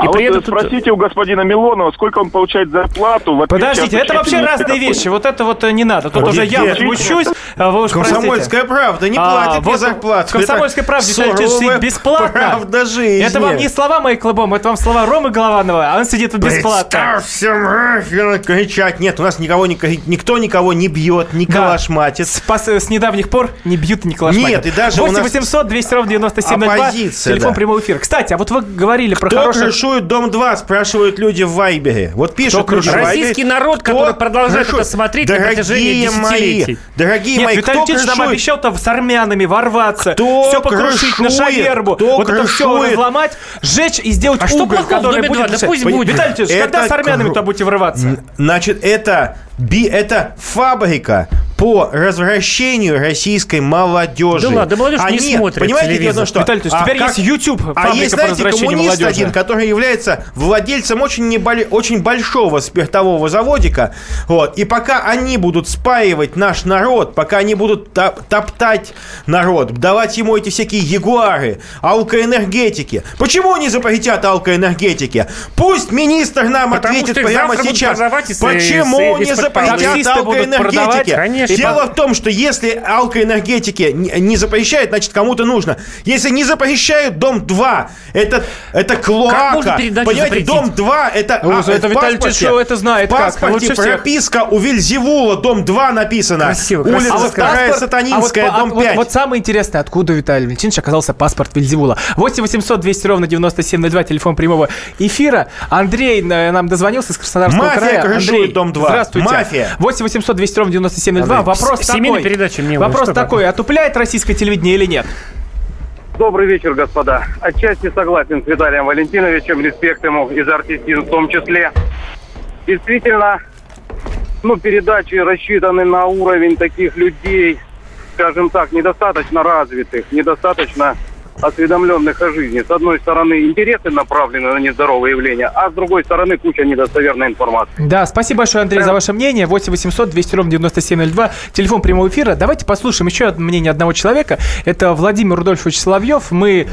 S21: А
S3: И
S21: вот
S3: при этом
S21: спросите у господина Милонова, сколько он получает зарплату.
S2: Подождите, это вообще разные вещи. Вот это вот э, не надо. Тут уже я возмущусь. а Вы уж
S4: Комсомольская правда не
S2: А,
S4: платит мне
S2: вот
S4: зарплату.
S2: Ильич
S4: суровая
S2: сидит бесплатно.
S4: правда жизни.
S2: Это вам не слова Майкла Бома, это вам слова Ромы Голованова, а он сидит тут бесплатно.
S4: Представь всем Рафина кричать. Нет, у нас никого не, никто никого не бьет, не калашматит.
S2: С, с недавних пор не бьют и не калашматят.
S4: Нет, и даже у
S2: 8
S4: нас
S2: 800 200 ровно 9702.
S4: оппозиция,
S2: Телефон
S4: да.
S2: прямого эфира. Кстати, а вот вы говорили про хороших...
S4: крышует Дом-2, спрашивают люди в Вайбере. Вот пишут
S2: Кто
S4: люди
S2: крышует?
S3: Российский народ,
S4: Кто
S3: который продолжает
S4: крышует?
S3: это смотреть на
S4: Дорогие
S3: протяжении десятилетий.
S4: мои, дорогие
S2: Нет,
S4: мои,
S2: Виталий
S4: кто
S2: Ильич нам
S4: крышует?
S2: обещал-то с армянами ворваться,
S4: Кто
S2: все покрушить на
S4: крышует?
S2: шавербу,
S4: Кто
S2: вот это все
S4: крышует?
S2: разломать, сжечь и сделать
S3: А что
S2: уголь,
S3: плохого в
S2: который
S3: Доме
S2: будет...
S3: Да пусть будет.
S2: Виталий когда с армянами-то будете врываться?
S4: Значит, это, би, это фабрика по развращению российской молодежи.
S3: Да ладно, да молодежь не
S4: Они-
S3: смотрит
S4: Понимаете,
S3: телевизор.
S4: что...
S2: Виталий, то есть
S4: а
S2: теперь
S4: как-
S2: есть YouTube,
S4: А
S2: фабрика
S4: есть,
S2: по
S4: знаете,
S2: развращению
S4: коммунист
S2: молодежи.
S4: один, который является владельцем очень, неболи- очень большого спиртового заводика. Вот. И пока они будут спаивать наш народ, пока они будут топ- топтать народ, давать ему эти всякие ягуары, алкоэнергетики. Почему они запретят алкоэнергетики? Пусть министр нам
S3: Потому
S4: ответит прямо сейчас. Почему
S3: и с-
S4: не запретят
S2: Таксисты будут продавать,
S4: алкоэнергетики.
S2: конечно.
S4: Дело в том, что если алкоэнергетики не не запрещают, значит, кому-то нужно. Если не запрещают дом 2, это, это клоака.
S3: можно передачу
S4: Понимаете,
S3: запретить?
S4: дом 2, это...
S2: Ну,
S4: а,
S2: это
S4: в
S2: Виталий
S4: паспорте-
S2: Чешо это знает
S4: В
S2: как,
S4: паспорте
S2: всех.
S4: прописка у Вильзевула, дом 2 написано.
S3: Красиво,
S4: Улица
S3: красиво.
S4: вторая
S2: Паспорт-
S4: Сатанинская,
S2: а вот,
S4: дом
S2: а вот-
S4: 5.
S2: Вот, самое интересное, откуда у Виталия Валентиновича оказался паспорт Вильзевула. 8 800 200 ровно 9702, телефон прямого эфира. Андрей э, нам дозвонился из Краснодарского
S4: Мафия
S2: края.
S4: крышует
S2: Андрей,
S4: дом 2.
S2: Здравствуйте.
S4: Мафия.
S2: 8 800 200 ровно 9702.
S4: Андрей,
S2: Вопрос
S3: семейная
S2: такой.
S3: передача мне,
S2: Вопрос
S3: что
S2: такой. Отупляет российское телевидение или нет?
S16: Добрый вечер, господа. Отчасти согласен с Виталием Валентиновичем, респект ему и за артистизм в том числе. Действительно, ну, передачи рассчитаны на уровень таких людей, скажем так, недостаточно развитых, недостаточно осведомленных о жизни. С одной стороны, интересы направлены на нездоровые явления, а с другой стороны, куча недостоверной информации.
S2: Да, спасибо большое, Андрей, за ваше мнение. 8 800 200 ровно 9702, телефон прямого эфира. Давайте послушаем еще одно мнение одного человека. Это Владимир Рудольфович Соловьев. Мы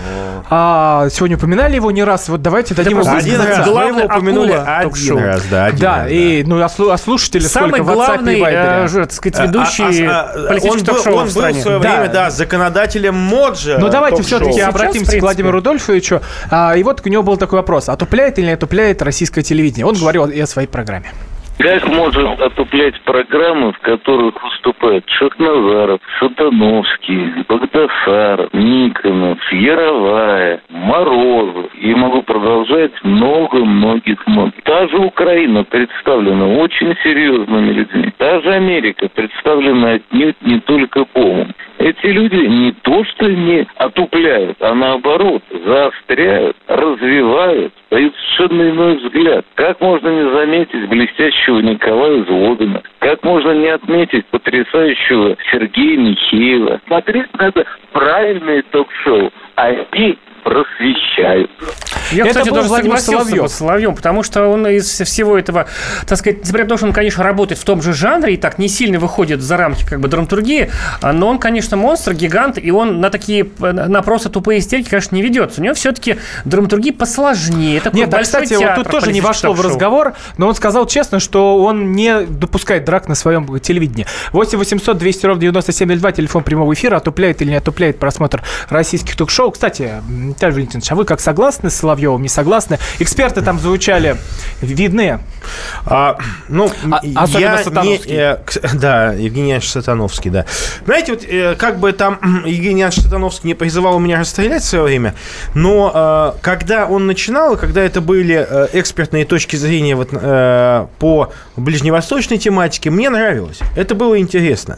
S2: а, сегодня упоминали его не раз. Вот давайте дадим ему
S4: Один раз. Его упомянули один раз, да, один
S2: Да,
S4: раз,
S2: и ну, а, а слушатели
S3: Самый
S2: сколько в WhatsApp и
S3: главный,
S2: Viber?
S3: э, так сказать,
S4: А,
S3: ведущий
S4: а, а,
S3: политического
S4: он был,
S3: ток-шоу
S4: он
S3: в
S4: был в
S3: стране.
S4: свое
S2: Да.
S4: время, да, законодателем Моджа.
S2: Ну, давайте
S4: ток-шоу.
S2: Все-таки обратимся к. Владимиру Рудольфовичу. А, и вот у него был такой вопрос. Отупляет или не отупляет российское телевидение? Он говорил и о своей программе.
S22: Как может отуплять программы, в которых выступают Шахназаров, Сатановский, Богдасаров, Никонов, Яровая, Морозов, и могу продолжать много-многих-многих. Та же Украина представлена очень серьезными людьми. Та же Америка представлена отнюдь не только бомбом. Эти люди не то что не отупляют, а наоборот заостряют, развивают, дают совершенно иной взгляд. Как можно не заметить блестящего Николая Зводина? Как можно не отметить потрясающего Сергея Михеева? Смотреть надо правильные ток-шоу. Они просвещают.
S3: Я,
S2: Это
S3: кстати,
S2: был
S3: даже согласился
S2: Соловьев.
S3: с Соловьем, потому что он из всего этого, так сказать, несмотря на то, что он, конечно, работает в том же жанре и так не сильно выходит за рамки как бы драматургии, а, но он, конечно, монстр, гигант, и он на такие, на просто тупые истерики, конечно, не ведется. У него все-таки драматургия посложнее. Такой
S2: Нет, а,
S3: большой
S2: кстати, вот тут тоже не вошло в разговор, но он сказал честно, что он не допускает драк на своем телевидении. 8 800 200 ровно 9702, телефон прямого эфира, отупляет или не отупляет просмотр российских ток-шоу. Кстати, Виталий Валентинович, а вы как согласны с Соловьевым, не согласны? Эксперты там звучали видны.
S4: А, ну,
S2: А- особенно
S4: я
S2: Сатановский.
S4: не, э, да, Евгений Иванович Сатановский, да. Знаете, вот э, как бы там Евгений Иванович Сатановский не призывал меня расстрелять в свое время, но э, когда он начинал, когда это были э, экспертные точки зрения вот, э, по ближневосточной тематике, мне нравилось. Это было интересно.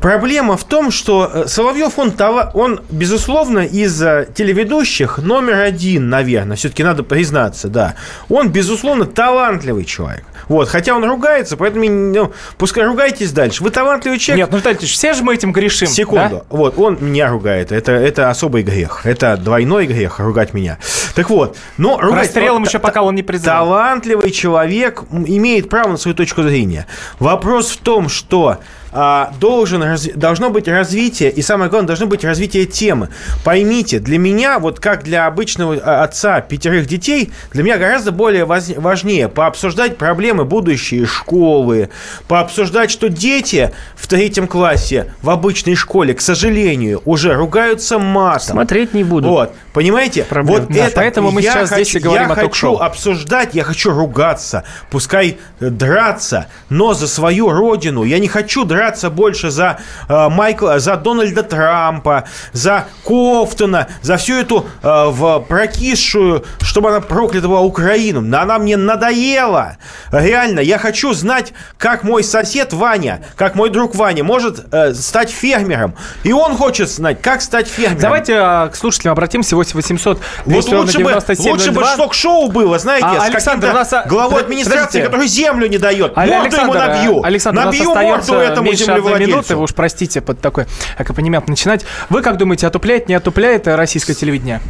S4: Проблема в том, что э, Соловьев, он, он безусловно, из э, телеведущих номер один, наверное, все-таки надо признаться, да. Он, безусловно, талантливый человек. Вот, хотя он ругается, поэтому, ну, пускай ругайтесь дальше. Вы талантливый человек.
S2: Нет, ну, Виталий все же мы этим грешим.
S4: Секунду.
S2: да?
S4: Вот, он меня ругает. Это, это особый грех. Это двойной грех ругать меня. Так вот, но ругать...
S2: Расстрелом
S4: вот
S2: еще пока он не призвал.
S4: Талантливый человек имеет право на свою точку зрения. Вопрос в том, что должен, разви- должно быть развитие, и самое главное, должно быть развитие темы. Поймите, для меня, вот как для обычного а, отца пятерых детей, для меня гораздо более важнее пообсуждать проблемы будущей школы, пообсуждать, что дети в третьем классе в обычной школе, к сожалению, уже ругаются матом.
S3: Смотреть не буду.
S4: Вот, понимаете?
S3: Проблем.
S4: Вот
S2: Да,
S4: это
S2: поэтому мы
S4: я
S2: сейчас здесь и
S4: хочу-
S2: говорим
S4: я
S2: о ток-шоу.
S4: хочу обсуждать, я хочу ругаться, пускай э, драться, но за свою родину. Я не хочу драться больше за э, Майкла, за Дональда Трампа, за Кофтона, за всю эту э, в прокисшую, чтобы она проклята была Украину. Но Она мне надоела. Реально, я хочу знать, как мой сосед Ваня, как мой друг Ваня может э, стать фермером. И он хочет знать, как стать фермером.
S2: Давайте а, к слушателям обратимся. 8 800
S4: Вот
S2: 200 ровно
S4: лучше бы,
S2: 97
S4: лучше бы
S2: 02.
S4: ток-шоу было, знаете,
S2: А,
S4: с
S2: Александр,
S4: каким-то
S2: нас, а,
S4: главой администрации,
S2: подождите.
S4: который землю не дает.
S2: А,
S4: Морду ему
S2: Александр,
S4: набью.
S2: Александр,
S4: набью морду
S2: остается
S4: этому
S2: меньше одной минуты, вы уж простите под такой аккомпанемент начинать. Вы как думаете, отупляет, не отупляет российское телевидение?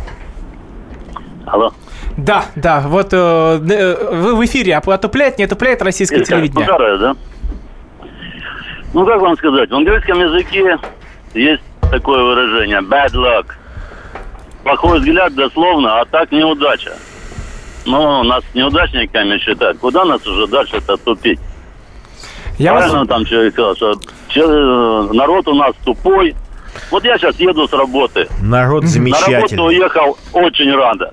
S23: Алло.
S2: Да, да, вот э, э, вы в эфире, а отупляет, не отупляет российское
S23: Или как,
S2: телевидение?
S23: Макаров, да? Ну, как вам сказать, в английском языке есть такое выражение bad luck. Плохой взгляд дословно, а так неудача. Ну, нас неудачниками считают. Куда нас уже дальше-то тупить?
S2: Я вас-
S23: Правильно там человек сказал, что че- народ у нас тупой. Вот я сейчас еду с работы.
S4: Народ
S23: На работу
S4: замечательный.
S23: уехал очень рано.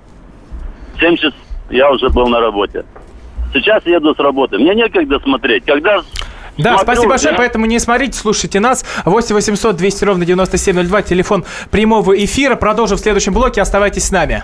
S23: 70 я уже был на работе. Сейчас еду с работы. Мне некогда смотреть. Когда
S2: Да,
S23: смотрю,
S2: спасибо большое,
S23: я-
S2: поэтому не смотрите, слушайте нас. 8 800 200 ровно 9702, телефон прямого эфира. Продолжим в следующем блоке, оставайтесь с нами.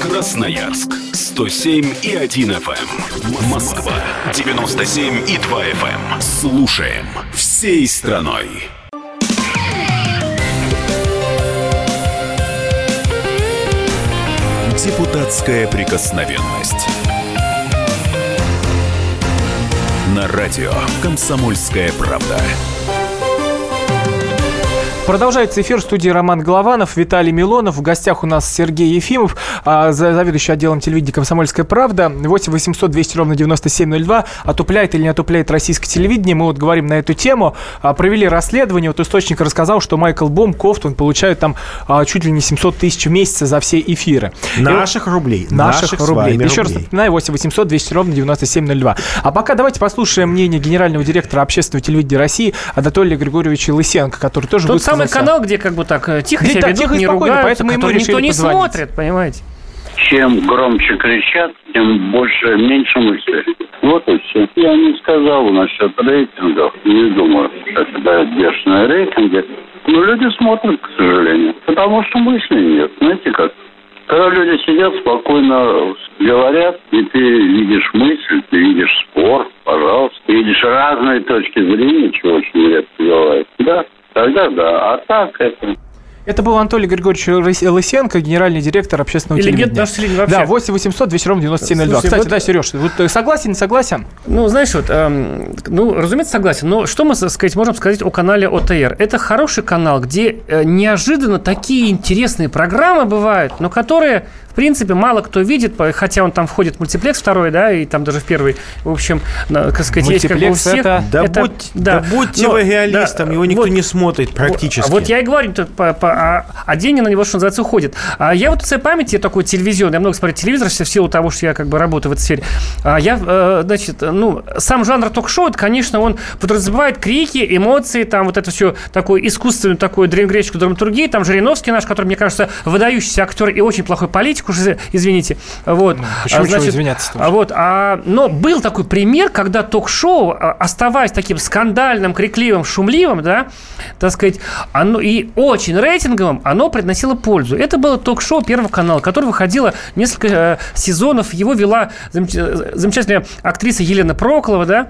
S24: Красноярск 107 и 1 FM. Москва 97 и 2 FM. Слушаем всей страной. Депутатская прикосновенность. На радио «Комсомольская правда».
S2: Продолжается эфир в студии Роман Голованов, Виталий Милонов. В гостях у нас Сергей Ефимов, а, за- заведующий отделом телевидения «Комсомольская правда». 8 800 200 ровно 9702. Отупляет или не отупляет российское телевидение? Мы вот говорим на эту тему. А, Провели расследование. Вот источник рассказал, что Майкл Бом, Кофтун получают там а, чуть ли не 700 тысяч в месяц за все эфиры. И
S4: Наших рублей.
S2: Наших,
S4: Наших
S2: рублей. Еще раз напоминаю, 8 800 200 ровно 9702. А пока давайте послушаем мнение генерального директора общественного телевидения России Анатолия Григорьевича Лысенко, который тоже
S3: Тот самый канал, где как бы так э, тихо
S2: Где
S3: себя
S2: так
S3: ведут,
S2: тихо
S3: не ругаются,
S2: поэтому ему
S3: никто не
S2: позвонить.
S3: смотрит, понимаете?
S23: Чем громче кричат, тем больше, меньше мыслей. Вот и все. Я не сказал насчет рейтингов. Не думаю, что это дает бешеные рейтинги. Но люди смотрят, к сожалению. Потому что мыслей нет. Знаете как? Когда люди сидят, спокойно говорят, и ты видишь мысль, ты видишь спор, пожалуйста. Ты видишь разные точки зрения, чего очень редко бывает. Да, тогда да. А так это...
S2: Это был Анатолий Григорьевич Лыс- Лысенко, генеральный директор общественного
S3: И легенда
S2: телевидения.
S3: нашего телевидения вообще.
S2: Да, 8 800 200 ровно 9702.
S3: Слушай,
S2: Кстати,
S3: вот-
S2: да, Сереж, вот ты согласен, не согласен?
S3: Ну, знаешь, вот, эм, ну, разумеется, согласен. Но что мы, сказать, можем сказать о канале ОТР? Это хороший канал, где э, неожиданно такие интересные программы бывают, но которые, принципе, мало кто видит, хотя он там входит в мультиплекс второй, да, и там даже в первый, в общем, на- как сказать, есть как бы у
S2: Мультиплекс
S3: всех.
S2: это-
S4: Да, будь- да будьте
S3: Но-
S4: вы реалистом,
S3: да,
S4: его никто
S3: вот-
S4: не смотрит практически.
S3: Вот я и говорю, тут по- по- а, а деньги на него, что называется, уходят. А я вот в своей памяти такой телевизион, я много смотрю телевизор в силу того, что я как бы работаю в этой сфере. А я, э, значит, ну, сам жанр ток-шоу, это, конечно, он подразумевает крики, эмоции, там вот это все такое искусственную такую древнегреческую драматургию. Там Жириновский наш, который, мне кажется, выдающийся актер и очень плохой политик, уж из- извините. Вот.
S2: Ну, почему
S3: А,
S2: чего извиняться-то
S3: а вот, а, но был такой пример, когда ток-шоу, а, оставаясь таким скандальным, крикливым, шумливым, да, так сказать, оно и очень рейтинговым, оно приносило пользу. Это было ток-шоу Первого канала, которое выходило несколько э, сезонов. Его вела замеч- э, замечательная актриса Елена Проклова, да, а,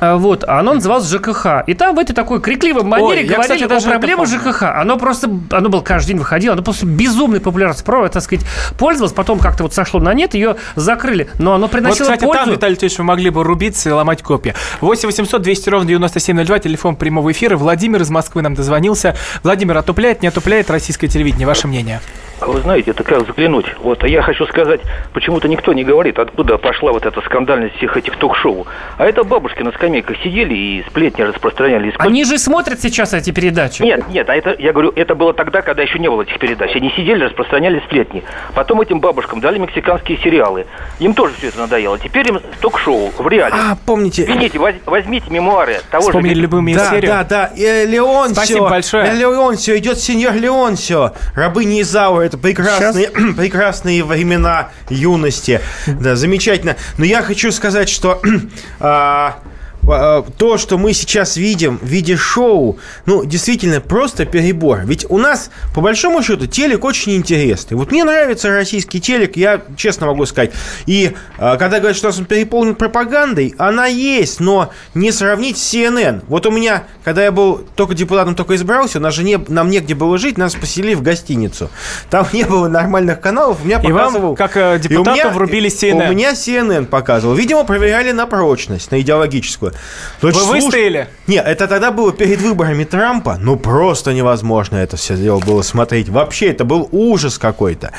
S3: Вот, а оно называлось ЖКХ. И там в этой такой крикливой манере
S2: я,
S3: говорили
S2: кстати,
S3: о
S2: даже это
S3: проблемах. ЖКХ. Оно просто, оно было каждый день выходило, оно просто безумной популярностью, про, так сказать, пользовалось, потом как-то вот сошло на нет, ее закрыли. Но оно
S2: Вот,
S3: приносило
S2: кстати,
S3: пользу.
S2: там, Виталий Анатольевич, вы могли бы рубиться и ломать копья. 8 800 200 ровно 9702, телефон прямого эфира. Владимир из Москвы нам дозвонился. Владимир, отупляет, не отупляет российское телевидение? Ваше мнение?
S25: А Вы знаете, это как заглянуть. Вот, а я хочу сказать, почему-то никто не говорит, откуда пошла вот эта скандальность всех этих ток-шоу. А это бабушки на скамейках сидели и сплетни распространяли. И сколько-
S3: Они же смотрят сейчас эти передачи.
S25: Нет, нет, а это, я говорю, это было тогда, когда еще не было этих передач. Они сидели, распространяли сплетни. Потом этим бабушкам дали мексиканские сериалы. Им тоже все это надоело. Теперь им ток-шоу в реале.
S4: А, помните...
S25: Извините, воз- возьмите мемуары того
S2: Вспомнили
S25: же...
S2: любую
S4: Да,
S2: серию?
S4: да, да. Э, Леонсио.
S2: Спасибо большое.
S4: Леонсио, идет сеньор Леонсио. Рабыни Изаура. Это прекрасные, прекрасные времена юности. Да, замечательно. Но я хочу сказать, что а, то, что мы сейчас видим в виде шоу, ну, действительно, просто перебор. Ведь у нас, по большому счету, телек очень интересный. Вот мне нравится российский телек, я честно могу сказать. И э, когда говорят, что он переполнен пропагандой, она есть, но не сравнить с CNN. Вот у меня, когда я был только депутатом, только избрался, у нас же не, нам негде было жить, нас поселили в гостиницу. Там не было нормальных каналов, у меня
S2: И
S4: показывал...
S2: вам, как э, депутату,
S4: И у меня-
S2: врубили CNN.
S4: У меня CNN показывал. Видимо, проверяли на прочность, на идеологическую. Есть,
S2: Вы
S4: слуш-
S2: выстояли?
S4: Нет, это тогда было перед выборами Трампа. Ну, просто невозможно это все дело было смотреть. Вообще, это был ужас какой-то.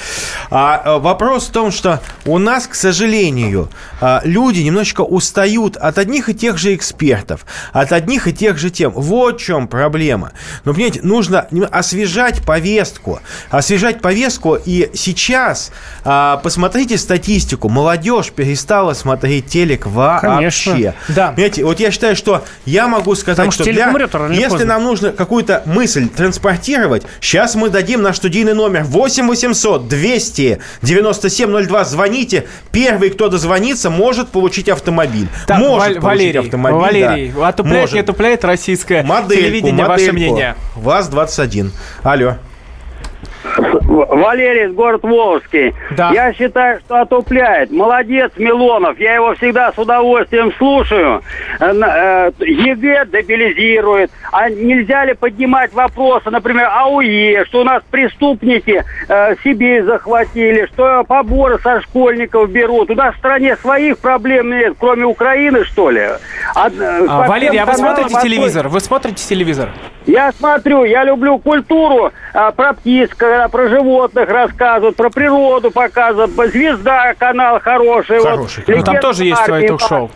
S4: А, э, вопрос в том, что у нас, к сожалению, а, люди немножечко устают от одних и тех же экспертов, от одних и тех же тем. Вот в чем проблема. Но, понимаете, нужно освежать повестку. Освежать повестку. И сейчас, а, посмотрите статистику, молодежь перестала смотреть телек вообще.
S3: Конечно.
S2: Да.
S4: Понимаете, вот я считаю, что я могу сказать,
S3: Потому
S4: что для-
S3: умрет
S4: если
S3: поздно.
S4: нам нужно какую-то мысль транспортировать, сейчас мы дадим наш студийный номер 8 800 200 97 02. Звоните. Первый, кто дозвонится, может получить автомобиль.
S2: Так,
S4: может
S2: Валь-
S4: получить
S2: Валерий,
S4: автомобиль.
S2: Валерий,
S4: да.
S2: отупляет,
S4: Может.
S2: не отупляет российское
S4: Модельку,
S2: телевидение, ваше
S4: модельку.
S2: мнение?
S4: ВАЗ-21. Алло.
S26: Валерий город Волжский.
S2: Да.
S26: Я считаю, что отупляет. Молодец, Милонов. Я его всегда с удовольствием слушаю. Э, э, ЕГЭ дебилизирует. А нельзя ли поднимать вопросы, например, АУЕ, что у нас преступники э, Сибирь захватили, что поборы со школьников берут. У нас в стране своих проблем нет, кроме Украины, что ли? А, э,
S2: А, Валерий, а вы смотрите телевизор? Вы смотрите телевизор?
S26: Я смотрю, я люблю культуру, про птиц, когда про животных рассказывают, про природу показывают, звезда канал хороший.
S2: Хороший.
S26: вот,
S2: Ну, там
S26: «Легенда
S2: тоже есть
S26: армии».
S2: ток-шоу.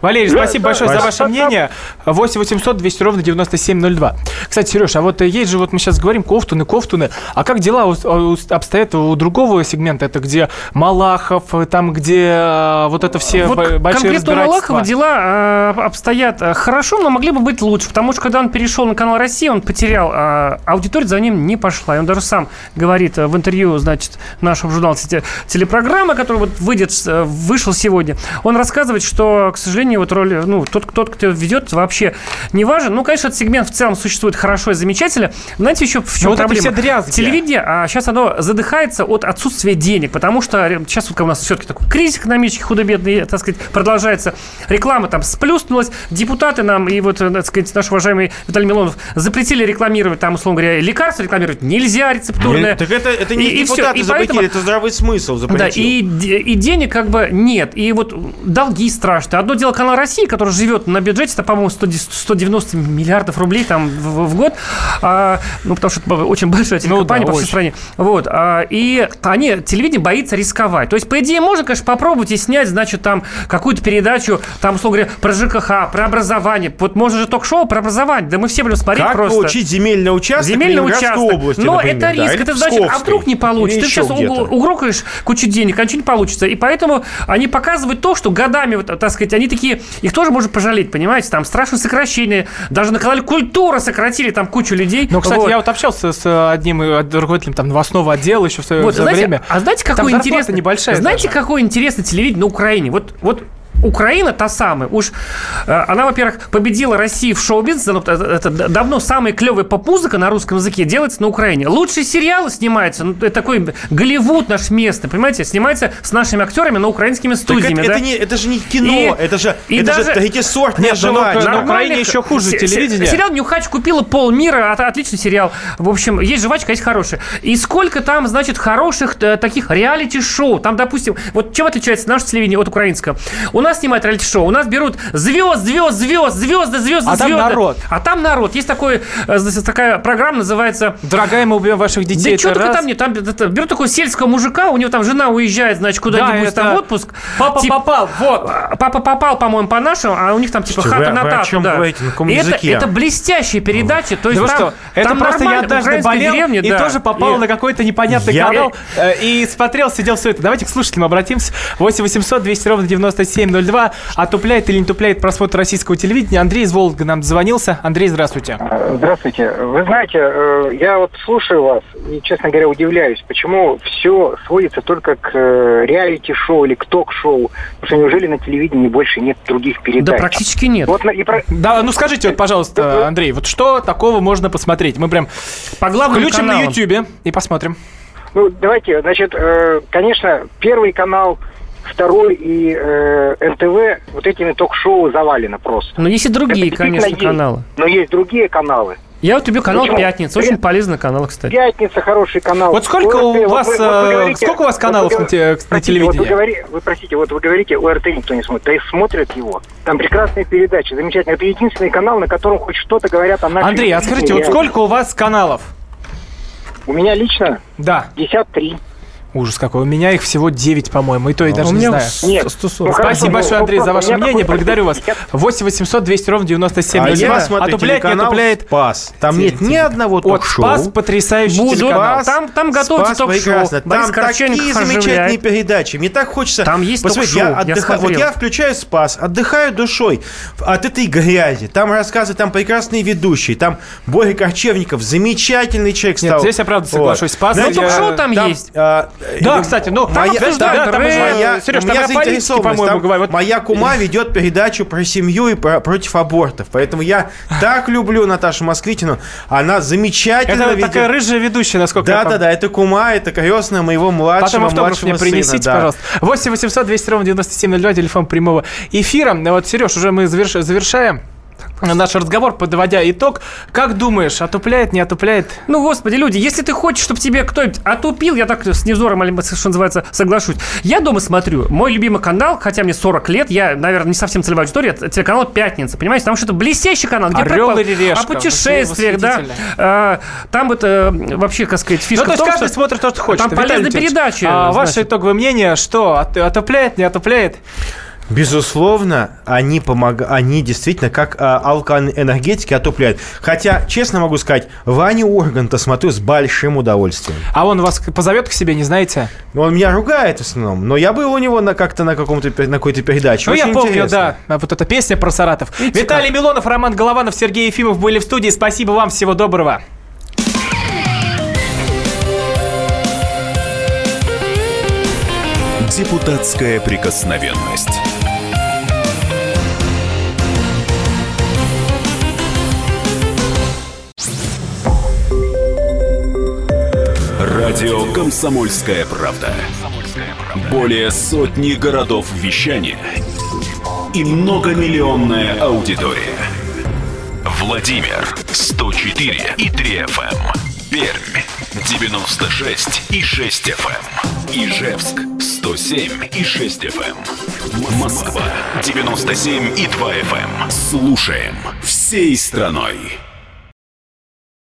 S2: Валерий,
S26: Да,
S2: спасибо
S26: да,
S2: большое за
S26: да.
S2: ваше мнение. 8 800 200 ровно 9702. Кстати, Сереж, а вот э, есть же, вот мы сейчас говорим, кофтуны, кофтуны. А как дела у- у- обстоят у другого сегмента? Это где Малахов, э, там, где э, вот это все
S3: Вот
S2: большие
S3: конкретно у? Малахова дела э, обстоят э, хорошо, но могли бы быть лучше, потому что когда он перешел на канал России, он потерял, а аудитория за ним не пошла. И он даже сам говорит э, в интервью, значит, нашего журнала те- телепрограммы, который вот выйдет, э, вышел сегодня, он рассказывает, что, к сожалению, вот роль, ну, тот, тот, кто ведет, вообще не важен. Ну, конечно, этот сегмент в целом существует хорошо и замечательно. Знаете, еще в чем
S2: Ну, вот это
S3: проблема?
S2: все дрязги.
S3: Телевидение, а сейчас оно задыхается от отсутствия денег, потому что сейчас вот у нас все-таки такой кризис экономический, худо-бедный, так сказать, продолжается. Реклама там сплюснулась, депутаты нам и вот, э, так сказать, наш уважаемый Виталий Милонов запретили рекламировать, там, условно говоря, лекарства рекламировать нельзя, рецептурное.
S4: Так это, это не
S3: И- и
S4: депутаты
S3: И
S4: запретили,
S3: поэтому-
S4: это здравый смысл запретил.
S3: Да, и, и денег как бы нет. И вот долги страшные. Одно дело канал России, который живет на бюджете, это, по-моему, 110 190 миллиардов рублей там в, в год. А, ну, потому что это очень большая телекомпания
S2: да,
S3: по всей
S2: очень.
S3: стране. Вот. А, и они, телевидение боится рисковать. То есть, по идее, можно, конечно, попробовать и снять, значит, там какую-то передачу, там, условно говоря, про ЖКХ, про образование. Вот можно же ток-шоу про образование. Да мы все будем смотреть
S4: Как
S3: просто.
S4: получить земельный участок
S3: Земельный участок.
S4: области,
S3: Но
S4: например,
S3: это
S4: да,
S3: риск.
S4: или
S3: это значит, а вдруг не получится? Ты сейчас угрокаешь кучу денег, а ничего не получится. И поэтому они показывают то, что годами, вот, так сказать, они такие, их тоже можно пожалеть, понимаете? Там страшное сокращение. Даже на канале Культура сократили там кучу людей.
S2: Ну, кстати,
S3: Вот.
S2: я вот общался с одним э, руководителем там новостного отдела еще в свое
S3: Вот, знаете,
S2: время.
S3: А знаете,
S2: зарплата
S3: интересное?
S2: небольшая
S3: Знаете,
S2: даже.
S3: какое интересное телевидение на Украине? Вот, вот Украина та самая. Уж э, она, во-первых, победила Россию в шоу-бизнесе. Ну, Это, давно самая клевая поп-музыка на русском языке делается на Украине. Лучшие сериалы снимаются. Ну, это такой Голливуд наш местный, понимаете? Снимается с нашими актерами на украинскими
S4: Так
S3: студиями.
S4: это,
S3: да?
S4: это не, это же не кино,
S3: И-
S4: это же,
S3: и
S4: это
S3: даже-
S4: же третьесортное
S2: Нет, ну,
S4: желание.
S2: на
S3: Нормальных-
S2: Украине еще хуже
S3: се-
S2: телевидение.
S3: Сериал «Нюхач» купила полмира, от- отличный сериал. В общем, есть жвачка, есть хорошая. И сколько там, значит, хороших э, таких реалити-шоу. Там, допустим, вот чем отличается наше телевидение от украинского? У нас снимают реалити-шоу, у нас берут звезд, звезд, звезд, звезды, звезды,
S2: А там
S3: звезды.
S2: народ.
S3: А там народ. Есть такой, э, такая программа, называется
S2: Дорогая, мы убьем ваших детей.
S3: да что только
S2: раз.
S3: там нет, там это, берут такого сельского мужика, у него там жена уезжает, значит, куда-нибудь
S2: это
S3: там в отпуск.
S2: Папа
S3: Тип-
S2: попал, вот.
S3: Папа попал, по-моему, по нашему, а у них там типа
S4: Слушайте,
S3: хата
S4: вы-
S3: на
S4: о
S3: тату,
S4: чем
S3: да.
S4: говорите, на каком
S3: И это,
S4: языке?
S3: это блестящая передача, то есть
S2: Да
S3: там,
S2: что, это
S3: там
S2: просто я однажды болел
S3: деревня,
S2: и
S3: да.
S2: тоже попал
S3: И-
S2: на какой-то непонятный
S4: Я-
S2: канал э, и смотрел, сидел все это. Давайте к слушателям обратимся. 8 800 200 ровно 9702. 9702. Отупляет или не тупляет просмотр российского телевидения? Андрей из Волга нам дозвонился. Андрей, здравствуйте.
S27: Здравствуйте. Вы знаете, э, я вот слушаю вас и, честно говоря, удивляюсь, почему все сводится только к э, реалити-шоу или к ток-шоу. Потому что неужели на телевидении больше нет других передач?
S3: Да практически нет.
S27: Вот на- и про-
S2: Да, ну скажите, вот, пожалуйста, Андрей, вот что такого можно посмотреть? Мы прям
S3: По главным
S2: включим на
S3: каналам.
S2: Ютьюбе и посмотрим.
S27: Ну, давайте, значит, э, конечно, первый канал, второй и э, НТВ вот этими ток-шоу завалено просто.
S3: Но есть и другие,
S27: Это
S3: конечно,
S27: есть.
S3: каналы.
S27: Но есть другие каналы.
S3: Я вот люблю канал
S27: Почему?
S3: «Пятница». Очень полезный канал, кстати.
S27: Пятница хороший канал.
S2: Вот сколько
S27: ОРТ,
S2: у
S27: вот
S2: вас,
S27: вы- вот вы говорите-
S2: сколько у вас
S27: вот
S2: каналов
S27: вы
S2: на те- на
S27: простите, Вот
S2: телевидении?
S27: вы, говори- вы простите, вот вы говорите, ОРТ никто не смотрит, да и смотрят его. Там прекрасные передачи, замечательно. Это единственный канал, на котором хоть что-то говорят о нашей
S2: Андрей, а скажите, вот сколько у вас каналов?
S27: У меня лично
S2: Да.
S27: 53.
S2: Ужас какой. У меня их всего 9, по-моему, и то я
S27: А
S2: даже
S27: у
S2: не знаю.
S27: Нет. 140. Ну, хорошо,
S2: Спасибо
S27: ну,
S2: большое,
S27: ну,
S2: Андрей, за ваше мнение. Благодарю вас. 8 800 200 ровно 9702.
S4: А я смотрю
S2: Отупляет, не отупляет.
S4: Спас. Там нет ни одного ток-шоу.
S2: Спас потрясающий
S4: Буду.
S2: телеканал.
S3: Там, там готовится ток-шоу.
S4: Там такие замечательные передачи. Мне так хочется...
S3: Там есть
S4: Посмотрите,
S3: ток-шоу,
S4: я отдыхаю- Вот я включаю Спас, отдыхаю душой от этой грязи. Там рассказы, там прекрасные ведущие. Там Боря Корчевников, замечательный человек
S2: Нет,
S4: стал.
S2: здесь я правда соглашусь. Спас, я-
S3: ток-шоу там есть.
S2: Да, кстати, ну, там
S4: моя-
S2: обсуждают
S4: да, там
S2: рэп.
S4: моя-
S2: Серёж,
S4: у
S2: там
S4: заинтересованность.
S2: по-моему,
S4: Там.
S2: Вот-
S4: Моя кума ведет передачу про семью и про- против абортов. Поэтому я так люблю Наташу Москвитину. Она замечательно
S2: Это
S4: ведет.
S2: такая рыжая ведущая, насколько я
S4: Да,
S2: помню.
S4: да, да, это кума, это крестная моего младшего,
S2: Потом автограф
S4: младшего
S2: мне принесите,
S4: сына, да.
S2: пожалуйста. 8 800 200 ровно 9702, телефон прямого эфира. Вот, Сереж, уже мы заверш- завершаем наш разговор, подводя итог. Как думаешь, отупляет, не отупляет?
S3: Ну, господи, люди, если ты хочешь, чтобы тебе кто-нибудь отупил, я так с невзором, что называется, соглашусь. Я дома смотрю. Мой любимый канал, хотя мне 40 лет, я, наверное, не совсем целевая аудитория, это телеканал «Пятница», понимаете? Потому что это блестящий канал, где
S2: «Орел или решка».
S3: о путешествиях, да. А, Там вот э, вообще, как сказать, фишка
S2: Ну, то есть
S3: в том,
S2: каждый
S3: что
S2: смотрит то, что хочет.
S3: Там
S2: Виталий
S3: полезные передачи.
S2: А ваше итоговое мнение, что от- отупляет, не отупляет?
S4: Безусловно, они помогают, они действительно как а, алкоэнергетики отупляют. Хотя, честно могу сказать, Ваню Урганта смотрю с большим удовольствием.
S2: А он вас позовет к себе, не знаете?
S4: Он меня ругает в основном, но я был у него на как-то на каком-то на какой-то передаче.
S2: Ну, я
S4: Очень
S2: помню,
S4: интересно.
S2: да, вот эта песня про Саратов. Виталий Милонов, Роман Голованов, Сергей Ефимов были в студии. Спасибо вам, всего доброго.
S24: Депутатская прикосновенность. Радио «Комсомольская правда». Более сотни городов вещания и многомиллионная аудитория. Владимир 104 и 3 FM. Пермь 96 и 6 FM. Ижевск 107 и 6 FM. Москва 97 и 2 FM. Слушаем всей страной.